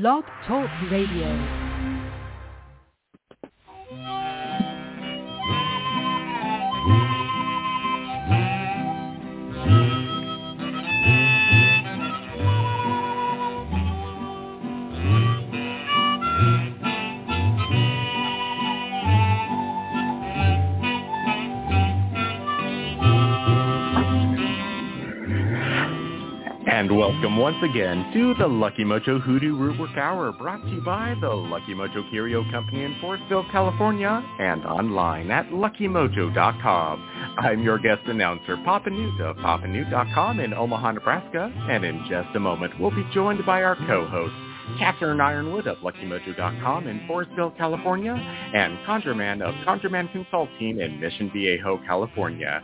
Blog Talk Radio. And welcome once again to the Lucky Mojo Hoodoo Rootwork Hour, brought to you by the Lucky Mojo Curio Company in Forestville, California, and online at luckymojo.com. I'm your guest announcer, Papa Newt of papanewt.com in Omaha, Nebraska, and in just a moment we'll be joined by our co-host, Catherine Yronwode of LuckyMojo.com in Forestville, California, and ConjureMan of ConjureMan Consulting in Mission Viejo, California.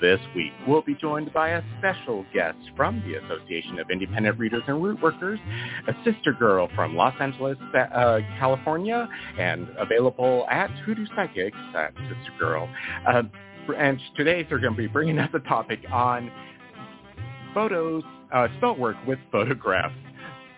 This week, we'll be joined by a special guest from the Association of Independent Readers and Root Workers, a sister girl from Los Angeles, uh, California, and available at Hoodoo Psychics at Sister Girl. Uh, and today they're going to be bringing us a topic on photos, uh, spell work with photographs.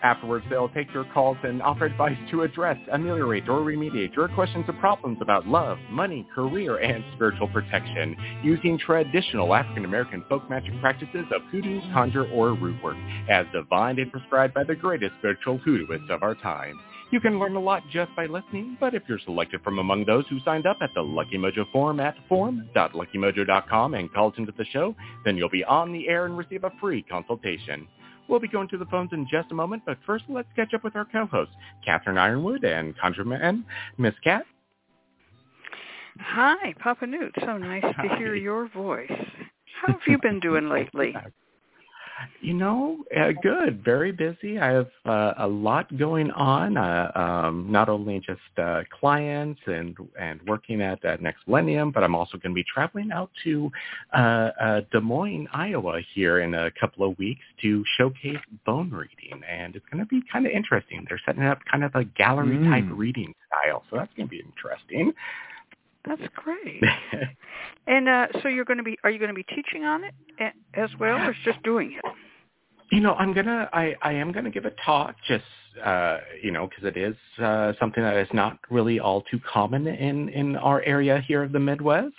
Afterwards, they'll take your calls and offer advice to address, ameliorate, or remediate your questions or problems about love, money, career, and spiritual protection using traditional African American folk magic practices of hoodoo, conjure, or root work, as divined and prescribed by the greatest spiritual hoodooists of our time. You can learn a lot just by listening, but if you're selected from among those who signed up at the Lucky Mojo forum at forum.luckymojo.com and called into the show, then you'll be on the air and receive a free consultation. We'll be going to the phones in just a moment, but first let's catch up with our co-hosts, Catherine Yronwode and ConjureMan, Miss Cat. Hi, Papa Newt. So nice Hi. to hear your voice. How have you been doing lately? You know, uh, good. Very busy. I have uh, a lot going on. Uh, um, not only just uh, clients and and working at uh, Next Millennium, but I'm also going to be traveling out to uh, uh, Des Moines, Iowa, here in a couple of weeks to showcase bone reading, and it's going to be kind of interesting. They're setting up kind of a gallery mm. type reading style, so that's going to be interesting. That's great. and uh, so you're going to be are you going to be teaching on it as well, or just doing it? You know, I'm gonna I I am gonna give a talk just uh, you know because it is uh, something that is not really all too common in in our area here of the Midwest.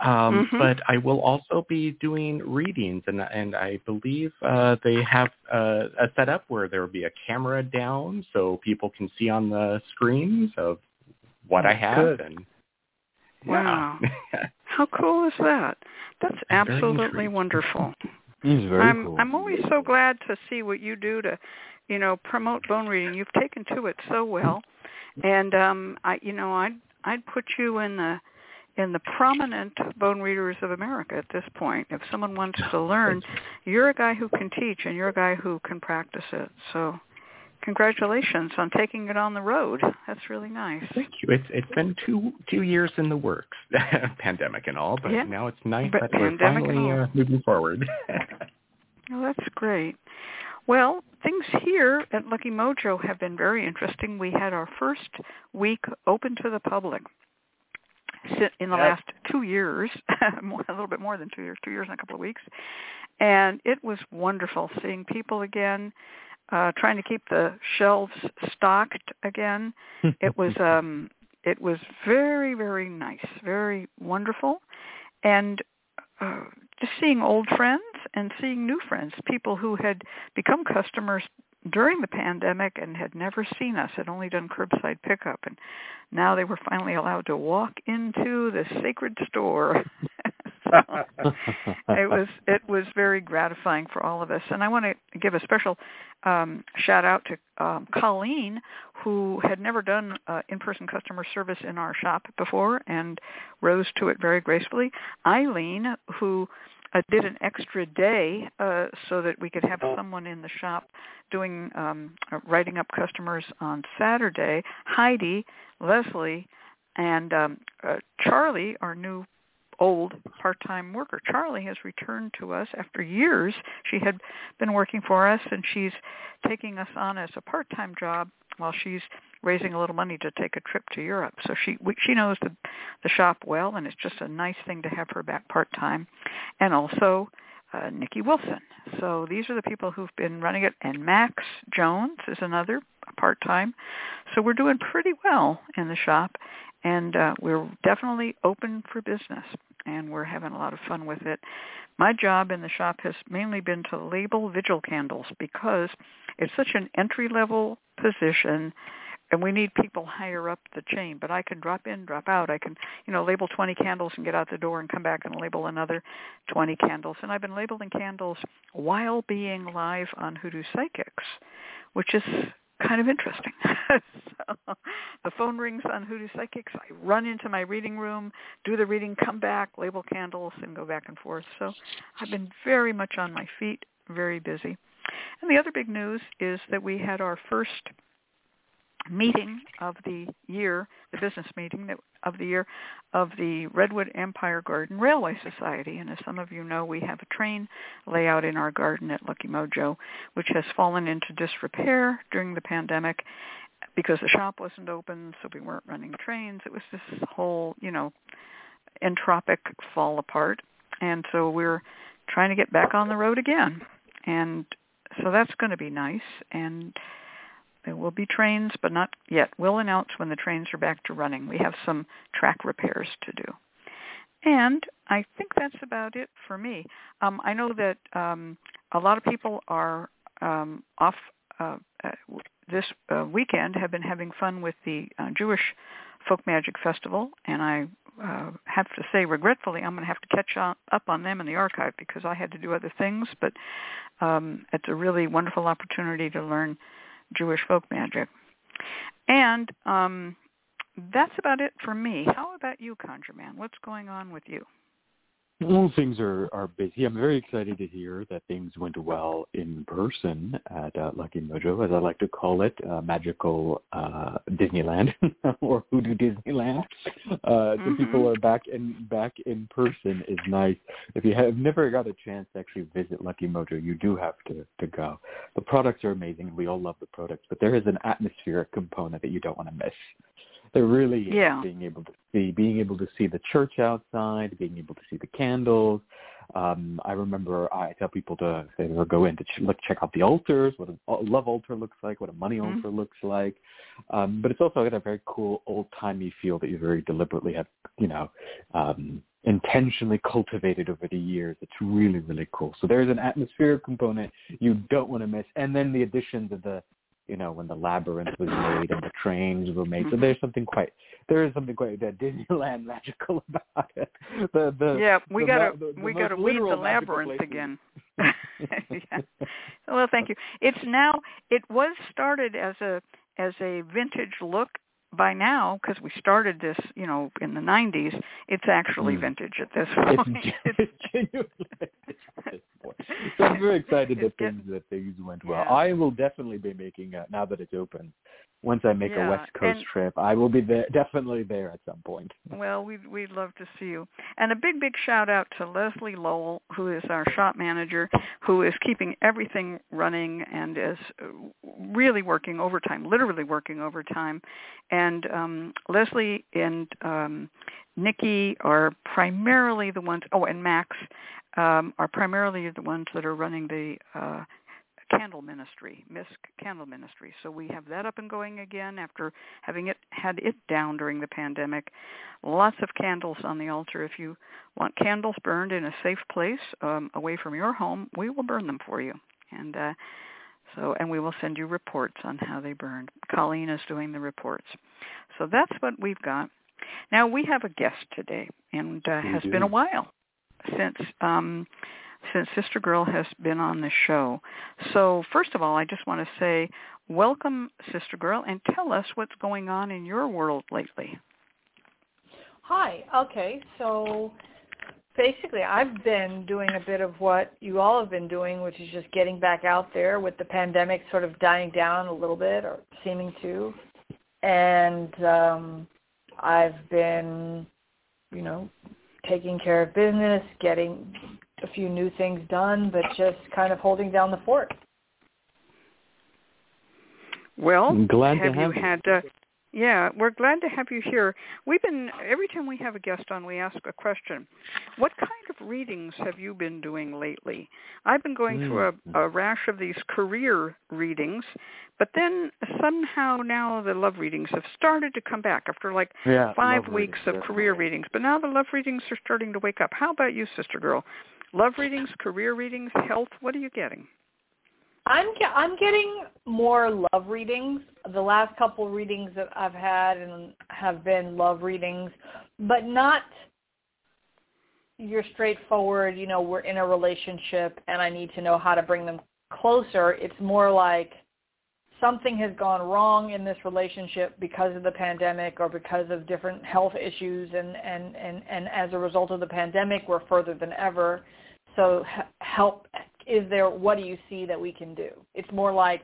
Um, mm-hmm. But I will also be doing readings, and and I believe uh, they have uh, a setup where there will be a camera down so people can see on the screens of what I have Good. and Wow. How cool is that? That's absolutely wonderful. He's very I'm cool. I'm always so glad to see what you do to, you know, promote bone reading. You've taken to it so well. And um I you know, I'd I'd put you in the in the prominent bone readers of America at this point. If someone wants to learn, you're a guy who can teach and you're a guy who can practice it. So congratulations on taking it on the road. That's really nice. Thank you. It's it's been two two years in the works, pandemic and all, but yeah. now it's nice but that we're finally uh, moving forward. well, that's great. Well, things here at Lucky Mojo have been very interesting. We had our first week open to the public in the last two years, a little bit more than two years, two years and a couple of weeks. And it was wonderful seeing people again, uh, trying to keep the shelves stocked again. it was um, it was very very nice, very wonderful, and uh, just seeing old friends and seeing new friends, people who had become customers during the pandemic and had never seen us, had only done curbside pickup, and now they were finally allowed to walk into the sacred store it was it was very gratifying for all of us. And I want to give a special um, shout out to um, Colleen, who had never done uh, in-person customer service in our shop before and rose to it very gracefully. Eileen, who uh, did an extra day uh, so that we could have someone in the shop doing um, uh, writing up customers on Saturday. Heidi, Leslie, and um, uh, Charlie, our new old part-time worker. Charlie has returned to us after years. She had been working for us and she's taking us on as a part-time job while she's raising a little money to take a trip to Europe. So she we, she knows the the shop well and it's just a nice thing to have her back part-time. And also uh, Nikki Wilson. So these are the people who've been running it, and Max Jones is another part-time. So we're doing pretty well in the shop, and uh, we're definitely open for business, and we're having a lot of fun with it. My job in the shop has mainly been to label vigil candles because it's such an entry-level position and we need people higher up the chain. But I can drop in, drop out. I can, you know, label 20 candles and get out the door and come back and label another 20 candles. And I've been labeling candles while being live on Hoodoo Psychics, which is kind of interesting. so the phone rings on Hoodoo Psychics. I run into my reading room, do the reading, come back, label candles, and go back and forth. So I've been very much on my feet, very busy. And the other big news is that we had our first meeting of the year, the business meeting of the year of the Redwood Empire Garden Railway Society. And as some of you know, we have a train layout in our garden at Lucky Mojo, which has fallen into disrepair during the pandemic because the shop wasn't open, so we weren't running trains. It was this whole, you know, entropic fall apart. And so we're trying to get back on the road again. And so that's going to be nice. And there will be trains, but not yet. We'll announce when the trains are back to running. We have some track repairs to do. And I think that's about it for me. Um, I know that um, a lot of people are um, off uh, uh, this uh, weekend, have been having fun with the uh, Jewish Folk Magic Festival, and I uh, have to say, regretfully, I'm going to have to catch on, up on them in the archive because I had to do other things. But um, it's a really wonderful opportunity to learn Jewish folk magic. And um, that's about it for me. How about you, Conjure Man? What's going on with you? Well, things are, are busy. I'm very excited to hear that things went well in person at uh, Lucky Mojo, as I like to call it, uh, magical uh, Disneyland or Hoodoo Disneyland. Uh, mm-hmm. The people are back in back in person is nice. If you have never got a chance to actually visit Lucky Mojo, you do have to to go. The products are amazing. We all love the products, but there is an atmospheric component that you don't want to miss they're really yeah. being able to see being able to see the church outside, being able to see the candles. Um, I remember I tell people to they ever go in to ch- look check out the altars, what a love altar looks like, what a money mm-hmm. altar looks like. Um, but it's also got a very cool old timey feel that you very deliberately have, you know, um, intentionally cultivated over the years. It's really, really cool. So there's an atmospheric component you don't want to miss. And then the additions of the you know, when the labyrinth was made and the trains were made. So mm-hmm. there's something quite there is something quite that Disneyland magical about it. The the Yeah, we the, the we gotta weed the labyrinth again. yeah. Well thank you. It's now it was started as a as a vintage look by now, because we started this, you know, in the 90s, it's actually mm. vintage at this point. It's genuinely So I'm very excited that things that things went well. Yeah. I will definitely be making a, now that it's open. Once I make yeah. a West Coast and, trip, I will be there, definitely there at some point. Well, we'd we'd love to see you. And a big big shout out to Leslie Lowell, who is our shop manager, who is keeping everything running and is really working overtime, literally working overtime. And um, Leslie and um, Nikki are primarily the ones. Oh, and Max um, are primarily the ones that are running the uh, candle ministry, MISC Candle Ministry. So we have that up and going again after having it had it down during the pandemic. Lots of candles on the altar. If you want candles burned in a safe place um, away from your home, we will burn them for you. And uh, so, and we will send you reports on how they burned. Colleen is doing the reports. So that's what we've got. Now we have a guest today, and uh, has do. been a while since um, since Sister Girl has been on the show. So first of all, I just want to say welcome, Sister Girl, and tell us what's going on in your world lately. Hi. Okay. So basically, I've been doing a bit of what you all have been doing, which is just getting back out there with the pandemic sort of dying down a little bit or seeming to. And um, I've been, you know, taking care of business, getting a few new things done, but just kind of holding down the fort. Well, glad have to have you had uh, Yeah, we're glad to have you here. We've been every time we have a guest on, we ask a question. What kind of readings have you been doing lately? I've been going mm. through a, a rash of these career readings, but then somehow now the love readings have started to come back after like yeah, five weeks readings, of career readings. But now the love readings are starting to wake up. How about you, sister girl? Love readings, career readings, health. What are you getting? I'm I'm getting more love readings. The last couple readings that I've had and have been love readings, but not your straightforward, you know, we're in a relationship and I need to know how to bring them closer. It's more like something has gone wrong in this relationship because of the pandemic or because of different health issues and and and and as a result of the pandemic we're further than ever so help is there what do you see that we can do it's more like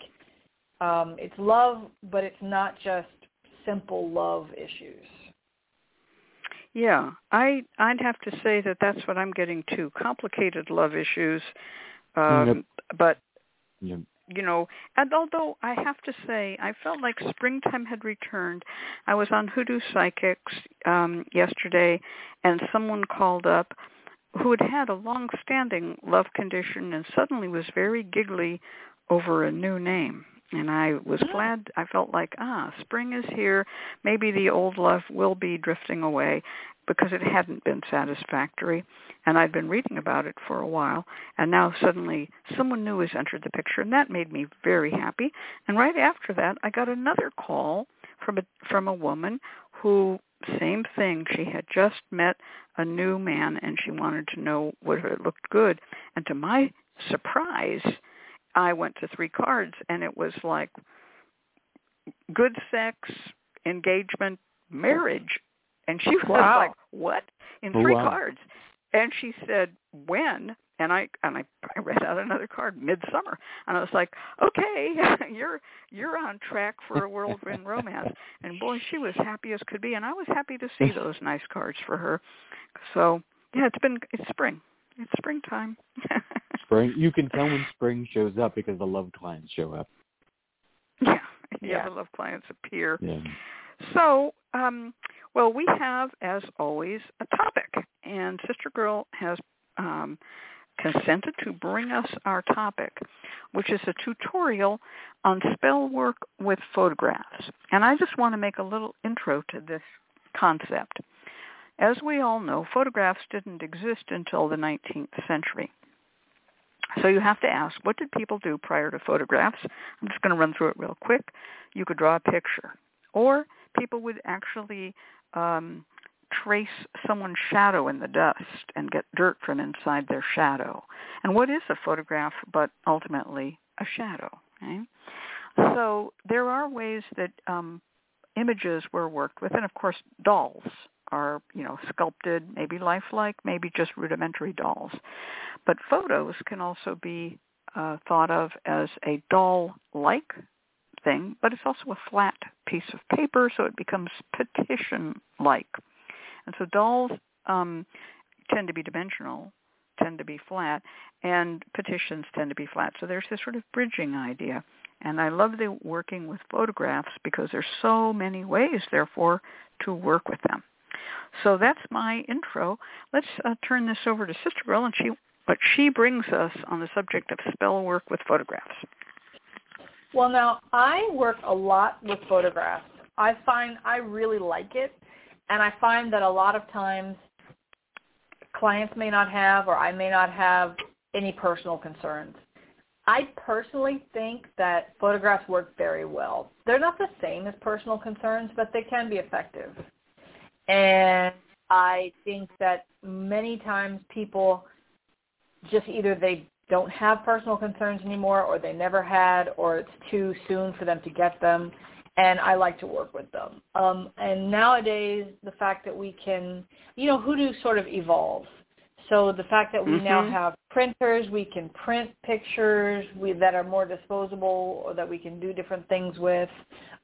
um, it's love but it's not just simple love issues yeah i i'd have to say that that's what i'm getting too complicated love issues um, yep. but yep. you know and although i have to say i felt like springtime had returned i was on hoodoo psychics um yesterday and someone called up who had had a long-standing love condition and suddenly was very giggly over a new name. And I was glad, I felt like, ah, spring is here. Maybe the old love will be drifting away because it hadn't been satisfactory. And I'd been reading about it for a while. And now suddenly someone new has entered the picture. And that made me very happy. And right after that, I got another call from a, from a woman who same thing. She had just met a new man and she wanted to know whether it looked good. And to my surprise, I went to three cards and it was like good sex, engagement, marriage. And she was wow. like, what? In three wow. cards. And she said, when? And I and I, I read out another card, Midsummer, and I was like, okay, you're you're on track for a whirlwind romance. And boy, she was happy as could be, and I was happy to see those nice cards for her. So yeah, it's been it's spring, it's springtime. spring. You can tell when spring shows up because the love clients show up. Yeah, yeah, yeah. the love clients appear. Yeah. So, um, well, we have, as always, a topic, and Sister Girl has um, consented to bring us our topic, which is a tutorial on spell work with photographs. And I just want to make a little intro to this concept. As we all know, photographs didn't exist until the 19th century. So you have to ask, what did people do prior to photographs? I'm just going to run through it real quick. You could draw a picture. Or people would actually um, trace someone's shadow in the dust and get dirt from inside their shadow. And what is a photograph but ultimately a shadow? Right? So there are ways that um, images were worked with, and of course dolls are, you know, sculpted, maybe lifelike, maybe just rudimentary dolls. But photos can also be uh, thought of as a doll-like thing, but it's also a flat piece of paper, so it becomes petition-like. And so dolls um, tend to be dimensional, tend to be flat, and petitions tend to be flat. So there's this sort of bridging idea. And I love the working with photographs because there's so many ways, therefore, to work with them. So that's my intro. Let's uh, turn this over to Sister Girl and she what she brings us on the subject of spell work with photographs. Well, now I work a lot with photographs. I find I really like it and I find that a lot of times clients may not have or I may not have any personal concerns. I personally think that photographs work very well. They're not the same as personal concerns, but they can be effective. And I think that many times people just either they don't have personal concerns anymore or they never had or it's too soon for them to get them and I like to work with them. Um, and nowadays, the fact that we can, you know, Hoodoo sort of evolves. So the fact that we mm-hmm. now have printers, we can print pictures we, that are more disposable or that we can do different things with.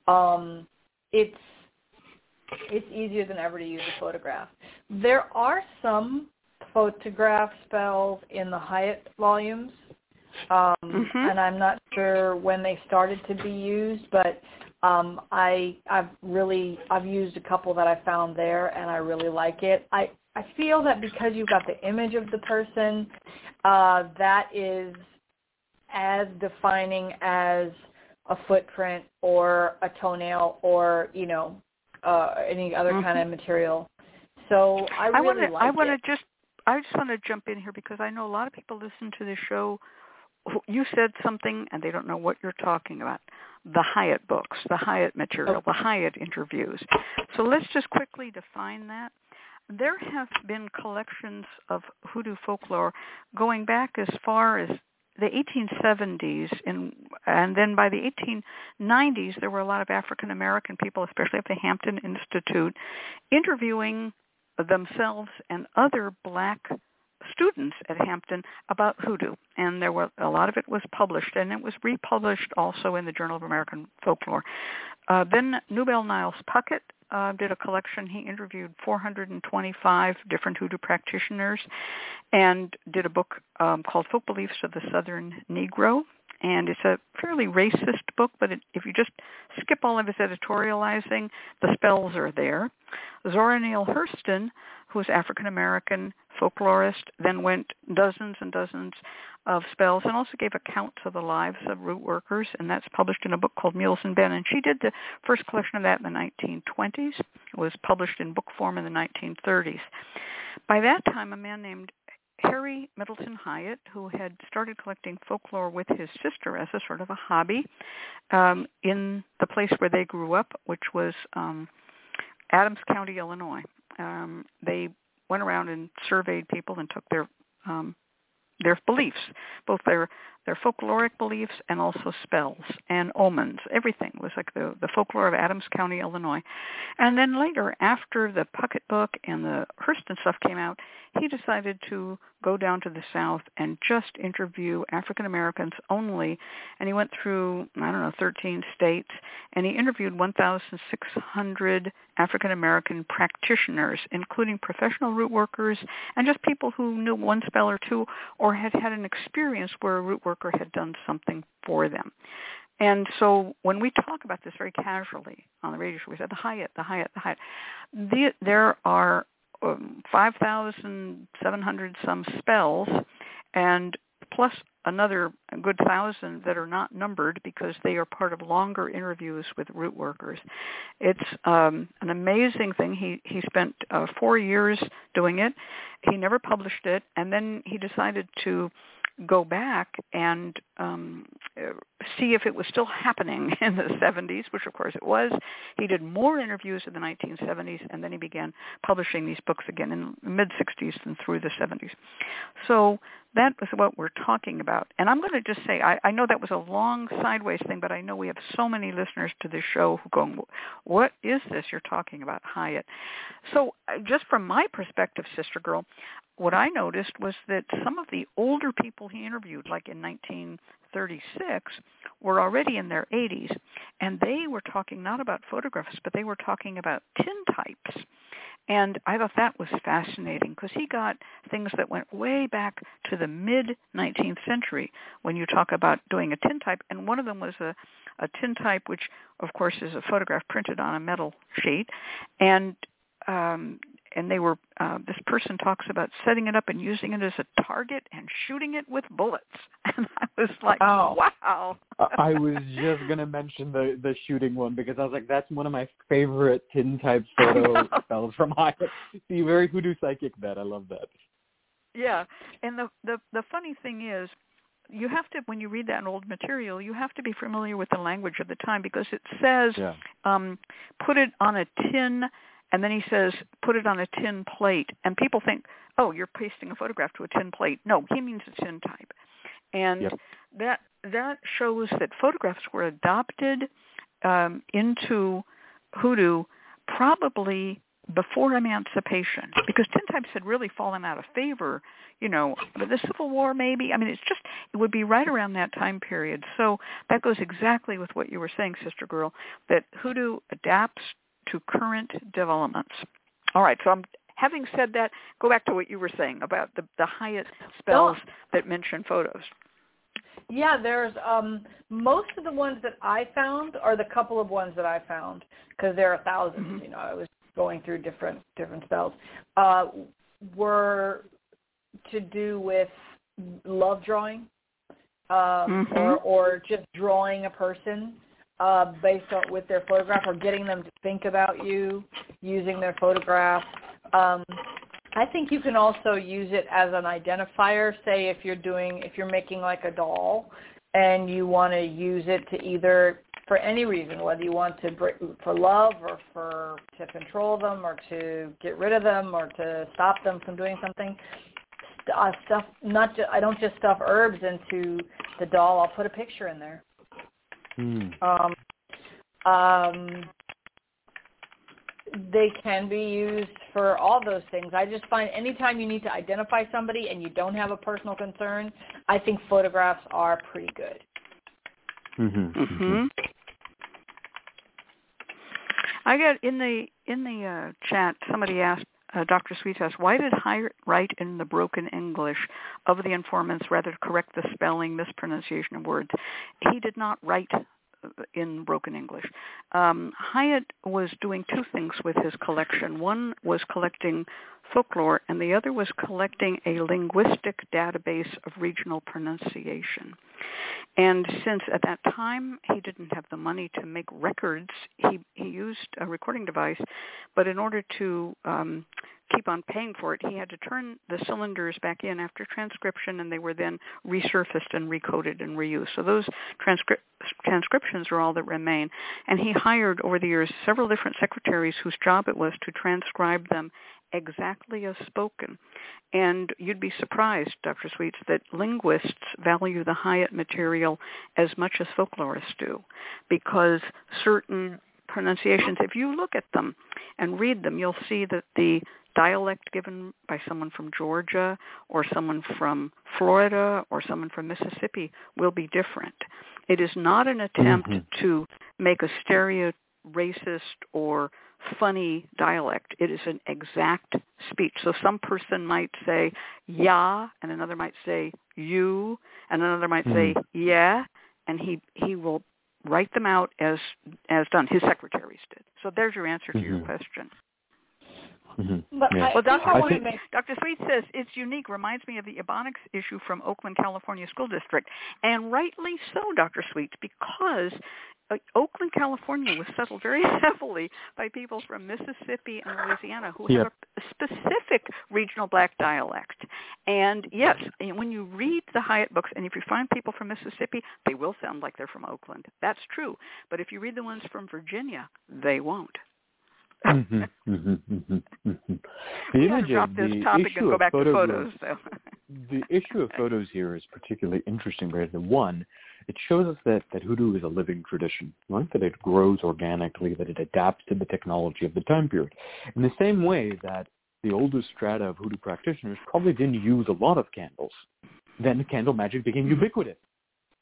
Um, it's it's easier than ever to use a photograph. There are some photograph spells in the Hyatt volumes, um, mm-hmm. and I'm not sure when they started to be used, but Um, I I've really I've used a couple that I found there, and I really like it. I I feel that because you've got the image of the person, uh, that is as defining as a footprint or a toenail or you know uh, any other mm-hmm. kind of material. So I really I wanna, like I want to just I just want to jump in here because I know a lot of people listen to this show. You said something and they don't know what you're talking about. The Hyatt books, the Hyatt material, the Hyatt interviews. So let's just quickly define that. There have been collections of hoodoo folklore going back as far as the 1870s in, and then by the 1890s there were a lot of African American people, especially at the Hampton Institute, interviewing themselves and other black students at Hampton about hoodoo, and there were a lot of it was published, and it was republished also in the Journal of American Folklore. Uh, then Newbell Niles Puckett uh, did a collection. He interviewed 425 different hoodoo practitioners, and did a book um, called Folk Beliefs of the Southern Negro. And it's a fairly racist book, but it, if you just skip all of his editorializing, the spells are there. Zora Neale Hurston, who was African American folklorist, then went dozens and dozens of spells and also gave accounts of the lives of root workers, and that's published in a book called Mules and Men. And she did the first collection of that in the 1920s. It was published in book form in the 1930s. By that time, a man named Harry Middleton Hyatt, who had started collecting folklore with his sister as a sort of a hobby um, in the place where they grew up, which was um, Adams County, Illinois. Um, they went around and surveyed people and took their um, their beliefs, both their their folkloric beliefs and also spells and omens. Everything was like the the folklore of Adams County, Illinois. And then later, after the Puckett book and the Hurston stuff came out, he decided to go down to the South and just interview African Americans only. And he went through I don't know 13 states, and he interviewed 1,600 African American practitioners, including professional root workers and just people who knew one spell or two or had had an experience where a root worker had done something for them. And so when we talk about this very casually on the radio show, we said the Hyatt, the Hyatt, the Hyatt. The, there are um, 5,700 some spells, and plus another good thousand that are not numbered because they are part of longer interviews with root workers. It's um, an amazing thing. He he spent uh, four years doing it. He never published it, and then he decided to go back and um, see if it was still happening in the 70s, which of course it was. He did more interviews in the 1970s, and then he began publishing these books again in the mid-60s and through the 70s. So that was what we're talking about. And I'm going to just say, I, I know that was a long sideways thing, but I know we have so many listeners to this show who go, what is this you're talking about, Hyatt? So uh, just from my perspective, sister girl, what I noticed was that some of the older people he interviewed, like in 1936, were already in their 80s, and they were talking not about photographs, but they were talking about tintypes. And I thought that was fascinating because he got things that went way back to the mid 19th century when you talk about doing a tintype. And one of them was a, a tintype, which of course is a photograph printed on a metal sheet. And um, and they were uh, this person talks about setting it up and using it as a target and shooting it with bullets and i was like Oh. wow I was just gonna mention the the shooting one because I was like, that's one of my favorite tintype photo spells from Hyatt. See, very hoodoo psychic. That I love that. Yeah and the the the funny thing is you have to when you read that old material you have to be familiar with the language of the time because it says Yeah. um put it on a tin and then he says put it on a tin plate and people think oh you're pasting a photograph to a tin plate no he means a tin type and Yep. that that shows that photographs were adopted um, into hoodoo probably before emancipation because tintypes had really fallen out of favor you know the civil war maybe. I mean it's just it would be right around that time period. So that goes exactly with what you were saying sister girl that hoodoo adapts to current developments. All right so i'm having said that go back to what you were saying about the the hyatt spells that mention photos. Yeah, there's um most of the ones that I found are the couple of ones that I found because there are 1000s Mhm. You know, I was going through different different spells. Uh, were to do with love drawing, um, Mhm. or or just drawing a person uh, based on with their photograph, or getting them to think about you using their photograph. Um, I think you can also use it as an identifier. Say if you're doing if you're making like a doll, and you want to use it to either for any reason, whether you want to br- for love or for to control them or to get rid of them or to stop them from doing something. St- uh, stuff not just I don't just stuff herbs into the doll. I'll put a picture in there. Hmm. Um, um, they can be used for all those things. I just find anytime you need to identify somebody and you don't have a personal concern, I think photographs are pretty good. Mhm. hmm Mhm. I got in the in the uh, chat. Somebody asked, uh, Dr. Sweet why did Hyatt write in the broken English of the informants rather to correct the spelling, mispronunciation of words? He did not write in broken English. Um, Hyatt was doing two things with his collection. One was collecting folklore, and the other was collecting a linguistic database of regional pronunciation. And since at that time he didn't have the money to make records, he he used a recording device, but in order to um, keep on paying for it, he had to turn the cylinders back in after transcription, and they were then resurfaced and recoded and reused. So those transcri- transcriptions are all that remain. And he hired over the years several different secretaries whose job it was to transcribe them exactly as spoken. And you'd be surprised, Dr. Sweets, that linguists value the Hyatt material as much as folklorists do because certain pronunciations, if you look at them and read them, you'll see that the dialect given by someone from Georgia or someone from Florida or someone from Mississippi will be different. It is not an attempt Mhm. to make a stereo racist or funny dialect. It is an exact speech. So some person might say yeah, and another might say you, and another might say yeah, and he he will write them out as as done. His secretaries did. So there's your answer to your Mhm. question. Mhm. But Yeah. I, Well, think Dr. I I want to think- Dr. Sweet says it's unique, reminds me of the Ebonics issue from Oakland, California School District, and rightly so, Dr. Sweet, because uh, Oakland, California was settled very heavily by people from Mississippi and Louisiana who Yep. have a specific regional black dialect. And yes, when you read the Hyatt books, and if you find people from Mississippi, they will sound like they're from Oakland. That's true. But if you read the ones from Virginia, they won't. Mhm, mhm, mhm, mhm. The image of this the topic issue and go of back to photos, the issue of photos here is particularly interesting because the one, it shows us that, that hoodoo is a living tradition, right? That it grows organically, that it adapts to the technology of the time period. In the same way that the oldest strata of hoodoo practitioners probably didn't use a lot of candles. Then candle magic became ubiquitous,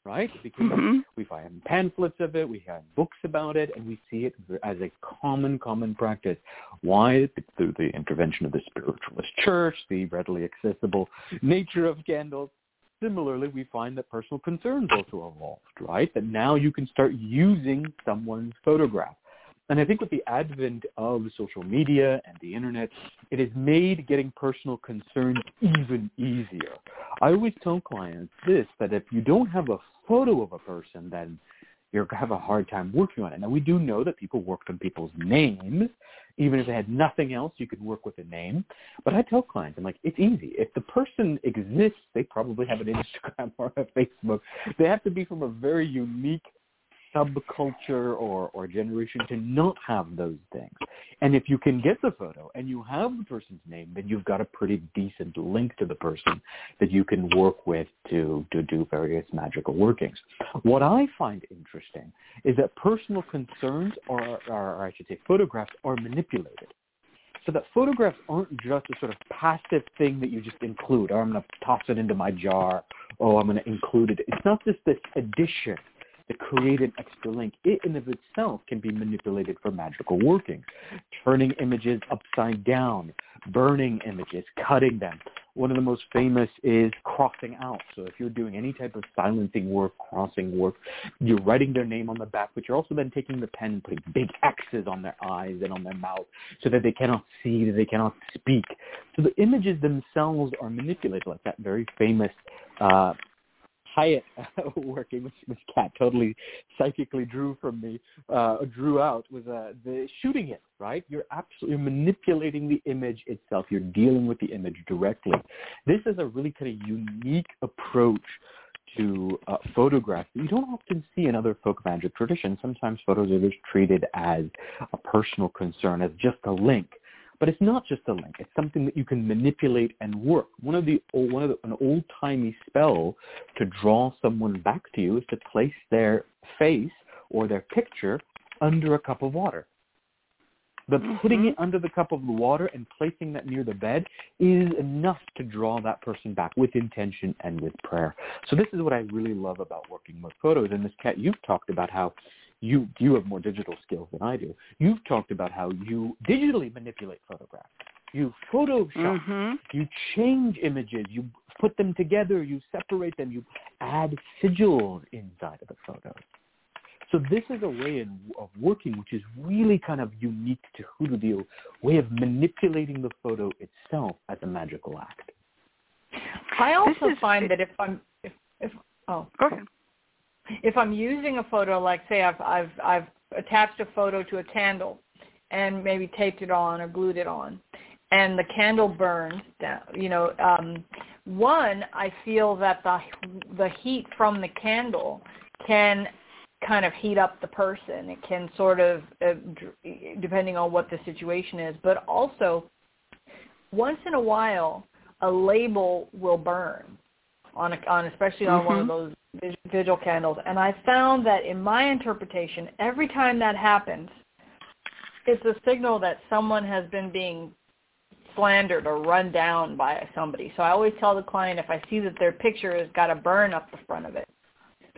right? It became Mhm. we find pamphlets of it, we have books about it, and we see it as a common, common practice. Why? Through the intervention of the spiritualist church, the readily accessible nature of candles. Similarly, we find that personal concerns also evolved, right? That now you can start using someone's photograph. And I think with the advent of social media and the internet, it has made getting personal concerns even easier. I always tell clients this, that if you don't have a photo of a person, then you're going to have a hard time working on it. Now, we do know that people worked on people's names. Even if they had nothing else, you could work with a name. But I tell clients, I'm like, it's easy. If the person exists, they probably have an Instagram or a Facebook. They have to be from a very unique subculture or, or generation to not have those things. And if you can get the photo and you have the person's name, then you've got a pretty decent link to the person that you can work with to, to do various magical workings. What I find interesting is that personal concerns are or I should say photographs are manipulated. So that photographs aren't just a sort of passive thing that you just include. Oh, I'm going to toss it into my jar. Oh, I'm going to include it. It's not just this addition to create an extra link. It in of itself can be manipulated for magical workings. Turning images upside down, burning images, cutting them. One of the most famous is crossing out. So if you're doing any type of silencing work, crossing work, you're writing their name on the back, but you're also then taking the pen and putting big X's on their eyes and on their mouth so that they cannot see, that they cannot speak. So the images themselves are manipulated like that very famous uh, Hyatt working, which, which Cat totally psychically drew from me, uh, drew out, was uh, the shooting it, right? You're absolutely manipulating the image itself. You're dealing with the image directly. This is a really kind of unique approach to uh, photographs you don't often see in other folk magic traditions. Sometimes photos are just treated as a personal concern, as just a link. But it's not just a link. It's something that you can manipulate and work. One of the one of the, an old timey spell to draw someone back to you is to place their face or their picture under a cup of water. But Mm-hmm. putting it under the cup of the water and placing that near the bed is enough to draw that person back with intention and with prayer. So this is what I really love about working with photos. And this cat, you've talked about how you you have more digital skills than I do. You've talked about how you digitally manipulate photographs. You Photoshop. Mhm. You change images. You put them together. You separate them. You add sigils inside of the photos. So this is a way in, of working which is really kind of unique to Hoodoo Deal, way of manipulating the photo itself as a magical act. I also is- find that if I'm if if oh Go ahead. If I'm using a photo, like say I've I've I've attached a photo to a candle and maybe taped it on or glued it on, and the candle burns down, you know, um, one I feel that the the heat from the candle can kind of heat up the person. It can sort of, uh, depending on what the situation is, but also once in a while a label will burn on a, on especially on one of Mhm. those vigil candles and I found that in my interpretation every time that happens it's a signal that someone has been being slandered or run down by somebody. So I always tell the client if I see that their picture has got a burn up the front of it,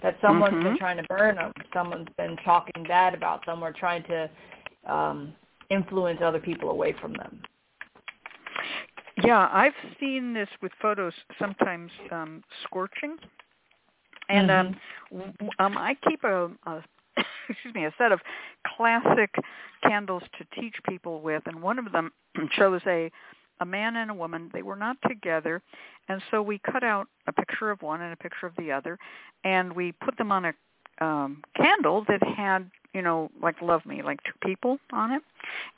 that someone's been Mhm. trying to burn them, someone's been talking bad about them or trying to um, influence other people away from them. Yeah, I've seen this with photos sometimes um, scorching, and um, w- w- um, I keep a, a excuse me a set of classic candles to teach people with, and one of them shows a a man and a woman. They were not together, and so we cut out a picture of one and a picture of the other, and we put them on a um, candle that had you know like love me like two people on it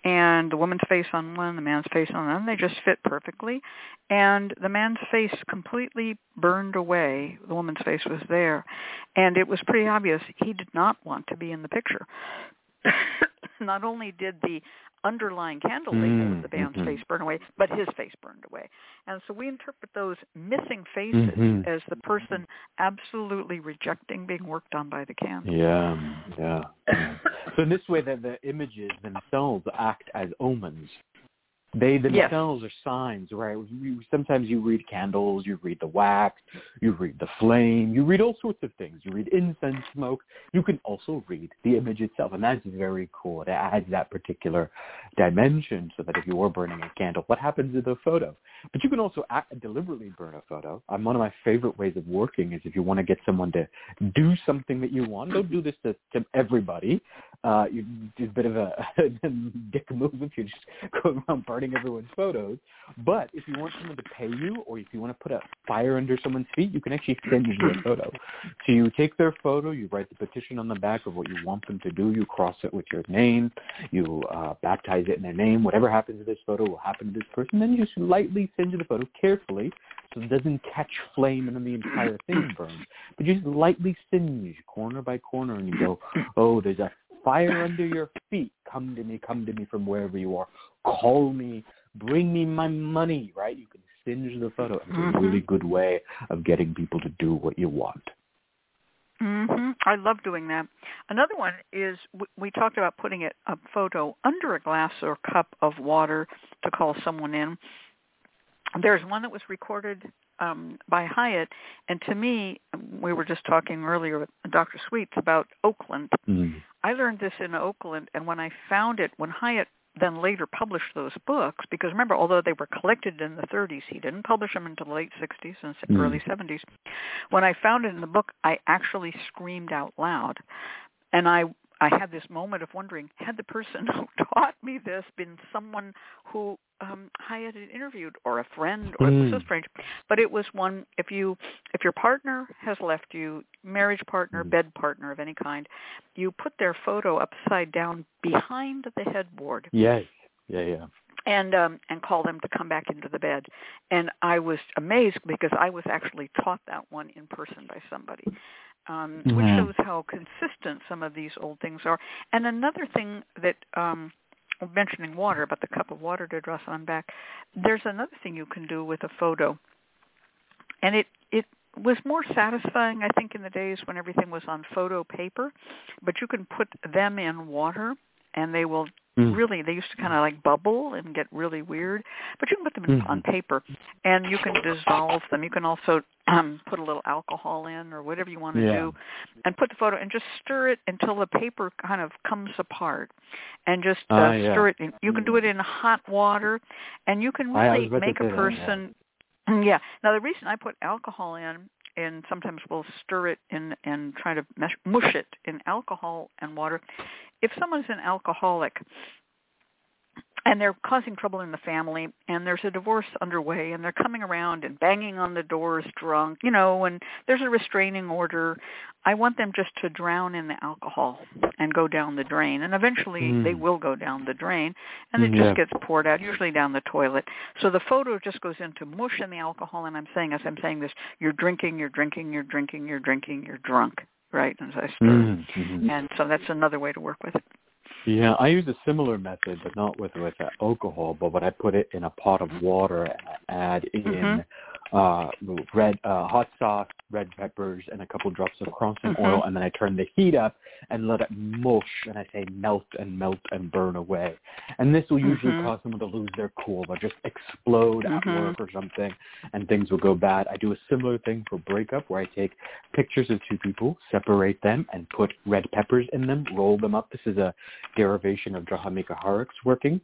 and the woman's face on one, the man's face on one. They just fit perfectly. And the man's face completely burned away. The woman's face was there. And it was pretty obvious he did not want to be in the picture. not only did the underlying candle label Mm, of the man's mhm. face burned away, but his face burned away. And so we interpret those missing faces Mhm. as the person absolutely rejecting being worked on by the candle. Yeah, yeah. so in this way, that the images themselves act as omens. They themselves are signs, right? You, sometimes you read candles, you read the wax, you read the flame, you read all sorts of things. You read incense smoke. You can also read the image itself, and that's very cool. It adds that particular dimension so that if you are burning a candle, what happens to the photo? But you can also act, deliberately burn a photo. Um, one of my favorite ways of working is if you want to get someone to do something that you want. Don't do this to, to everybody. Uh, you do a bit of a dick move if you just go around burning everyone's photos. But if you want someone to pay you, or if you want to put a fire under someone's feet, you can actually singe their photo. So you take their photo, you write the petition on the back of what you want them to do, you cross it with your name, you uh, baptize it in their name. Whatever happens to this photo will happen to this person. Then you just lightly singe the photo carefully so it doesn't catch flame and then the entire thing burns. But you just lightly singe corner by corner and you go, oh, there's a fire under your feet. Come to me, come to me from wherever you are. Call me, bring me my money, right? You can singe the photo. It's a Mhm. really good way of getting people to do what you want. hmm I love doing that. Another one is we, we talked about putting it, a photo under a glass or cup of water to call someone in. There's one that was recorded um, by Hyatt, and to me, we were just talking earlier with Dr. Sweets about Oakland. Mm. I learned this in Oakland, and when I found it, when Hyatt then later published those books because remember, although they were collected in the 30s, he didn't publish them until the late 60s and Mm. early 70s. When I found it in the book, I actually screamed out loud, and I I had this moment of wondering, had the person who taught me this been someone who um, I had interviewed or a friend or it was so Mm. strange. But it was one if you if your partner has left you, marriage partner, Mm. bed partner of any kind, you put their photo upside down behind the headboard Yes. Yeah, yeah. and um and call them to come back into the bed and i was amazed because i was actually taught that one in person by somebody um which shows how consistent some of these old things are. And another thing that um mentioning water about the cup of water to draw on back there's another thing you can do with a photo. And it it was more satisfying i think in the days when everything was on photo paper but you can put them in water and they will Mm. really they used to kind of like bubble and get really weird but you can put them in, on Mhm. paper and you can dissolve them you can also um put a little alcohol in or whatever you want to Yeah. do and put the photo and just stir it until the paper kind of comes apart and just uh, Ah, yeah. stir it in, you can do it in hot water and you can I- I was really make a that, yeah. person yeah now the reason i put alcohol in and sometimes we'll stir it in and try to mush it in alcohol and water if someone's an alcoholic and they're causing trouble in the family and there's a divorce underway and they're coming around and banging on the doors drunk you know and there's a restraining order i want them just to drown in the alcohol and go down the drain and eventually Mm. they will go down the drain and it Yeah. just gets poured out usually down the toilet so the photo just goes into mush in the alcohol and i'm saying as i'm saying this you're drinking you're drinking you're drinking you're drinking you're drunk right as i stir Mm, mhm. and so that's another way to work with it Yeah, I use a similar method, but not with with uh, alcohol. But what I put it in a pot of water and I add in Mhm. uh, red uh, hot sauce, red peppers, and a couple drops of crossing Mhm. oil, and then I turn the heat up and let it mush, and I say melt and melt and burn away. And this will usually Mhm. cause someone to lose their cool, or just explode at Mhm. work or something, and things will go bad. I do a similar thing for breakup, where I take pictures of two people, separate them, and put red peppers in them, roll them up. This is a derivation of Jahamika Harrick's working.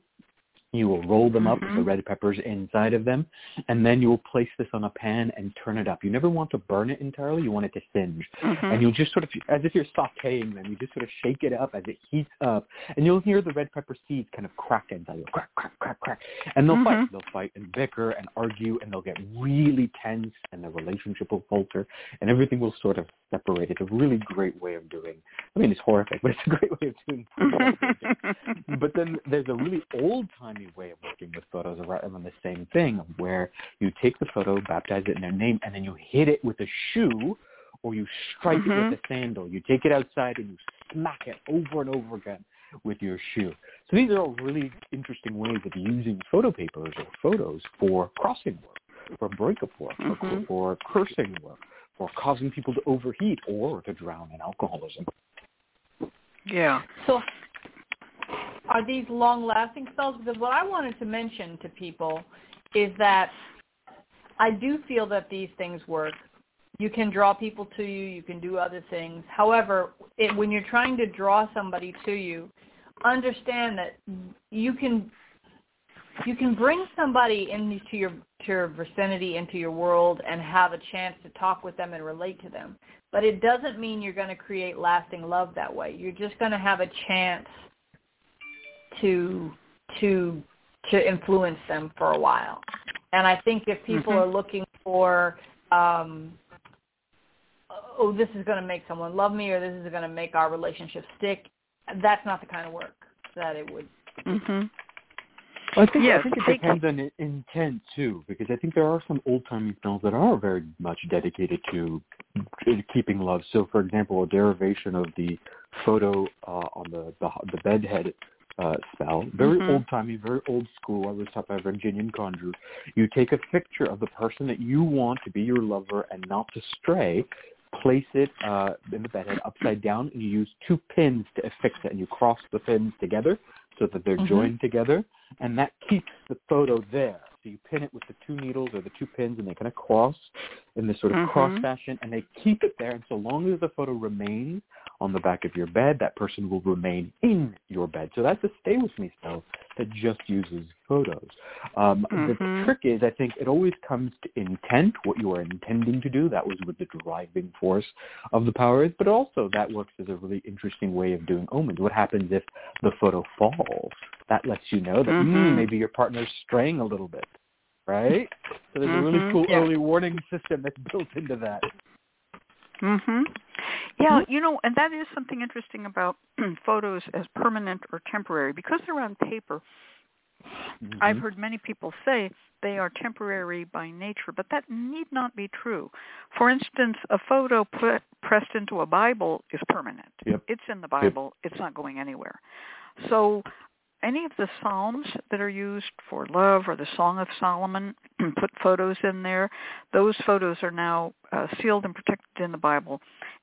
You will roll them up with the Mhm. red peppers inside of them, and then you will place this on a pan and turn it up. You never want to burn it entirely. You want it to singe. Mhm. And you'll just sort of, as if you're sauteing them, you just sort of shake it up as it heats up, and you'll hear the red pepper seeds kind of crack inside you, crack, crack, crack, crack. And they'll Mhm. fight. They'll fight and bicker and argue, and they'll get really tense, and the relationship will falter, and everything will sort of separate. It's a really great way of doing. I mean, it's horrific, but it's a great way of doing. But then there's a really old timey way of working with photos around the same thing, where you take the photo, baptize it in their name, and then you hit it with a shoe, or you strike it Mhm. with a sandal. You take it outside and you smack it over and over again with your shoe. So these are all really interesting ways of using photo papers or photos for crossing work, for breakup work, for, Mhm. for cursing work, for causing people to overheat or to drown in alcoholism. yeah So are these long-lasting spells? Because what I wanted to mention to people is that I do feel that these things work. You can draw people to you. You can do other things. However, it, when you're trying to draw somebody to you, understand that you can you can bring somebody into your to your vicinity, into your world, and have a chance to talk with them and relate to them. But it doesn't mean you're going to create lasting love that way. You're just going to have a chance to to to influence them for a while. And I think if people Mhm. are looking for um oh this is going to make someone love me or this is going to make our relationship stick, that's not the kind of work that it would mhm Well, I think, Yes, I think it take- depends on intent too, because I think there are some old timey films that are very much dedicated to to keeping love. So, for example, a derivation of the photo uh, on the the, the bedhead uh, spell, very Mhm. old timey, very old school. I was taught by Virginian Conjure. You take a picture of the person that you want to be your lover and not to stray. Place it uh, in the bedhead upside down, and you use two pins to affix it, and you cross the pins together so that they're Mhm. joined together and that keeps the photo there. So you pin it with the two needles or the two pins, and they kind of cross in this sort of Mhm. cross fashion, and they keep it there. And so long as the photo remains on the back of your bed, that person will remain in your bed. So that's a stay with me spell that just uses photos. Um, The Mhm. trick is, I think, it always comes to intent, what you are intending to do. That was what the driving force of the power is. But also, that works as a really interesting way of doing omens. What happens if the photo falls? That lets you know that Mhm. mm, maybe your partner's straying a little bit, right? So there's a really Mhm. cool Yeah. early warning system that's built into that. Mhm. Yeah, you know, and that is something interesting about photos as permanent or temporary because they're on paper. I've Mhm. heard many people say they are temporary by nature, but that need not be true. For instance, a photo put, pressed into a Bible is permanent. Yep. It's in the Bible. It's not going anywhere. So any of the Psalms that are used for love or the Song of Solomon, put photos in there. Those photos are now uh, sealed and protected in the Bible.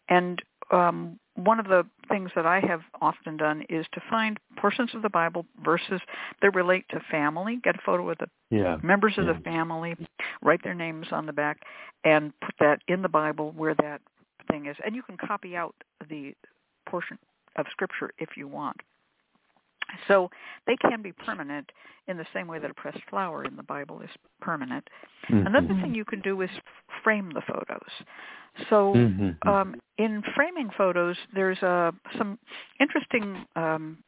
And um, one of the things that I have often done is to find portions of the Bible, verses that relate to family, get a photo of the Yeah. members of Yeah. the family, write their names on the back, and put that in the Bible where that thing is. And you can copy out the portion of Scripture if you want. So they can be permanent in the same way that a pressed flower in the Bible is permanent. Another Mhm. thing you can do is frame the photos. So Mhm. um, in framing photos, there's uh, some interesting um,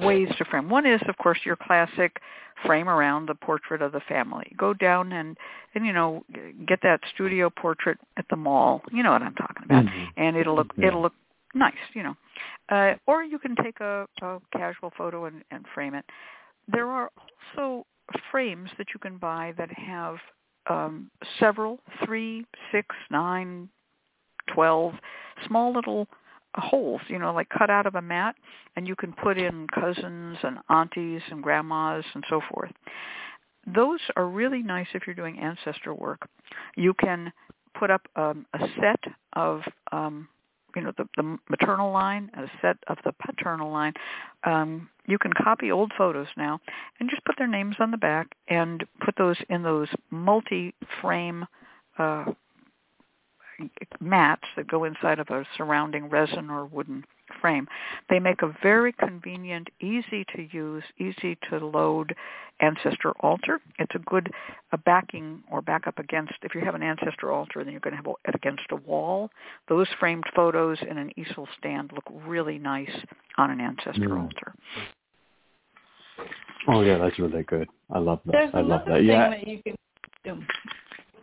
ways to frame. One is, of course, your classic frame around the portrait of the family. Go down and and you know get that studio portrait at the mall. You know what I'm talking about, Mhm. and it'll look Yeah. it'll look nice. You know, uh, or you can take a, a casual photo and, and frame it. There are also frames that you can buy that have um, several, three, six, nine, twelve, small little holes, you know, like cut out of a mat, and you can put in cousins and aunties and grandmas and so forth. Those are really nice if you're doing ancestor work. You can put up um, a set of, um, you know, the, the maternal line and a set of the paternal line. Um, you can copy old photos now and just put their names on the back and put those in those multi-frame uh, mats that go inside of a surrounding resin or wooden frame. They make a very convenient, easy to use, easy to load ancestor altar. It's a good a backing or backup against if you have an ancestor altar then you're going to have it against a wall. Those framed photos in an easel stand look really nice on an ancestor Mm. altar. Oh yeah, that's really good. I love that. There's I love that. thing Yeah. that you can do.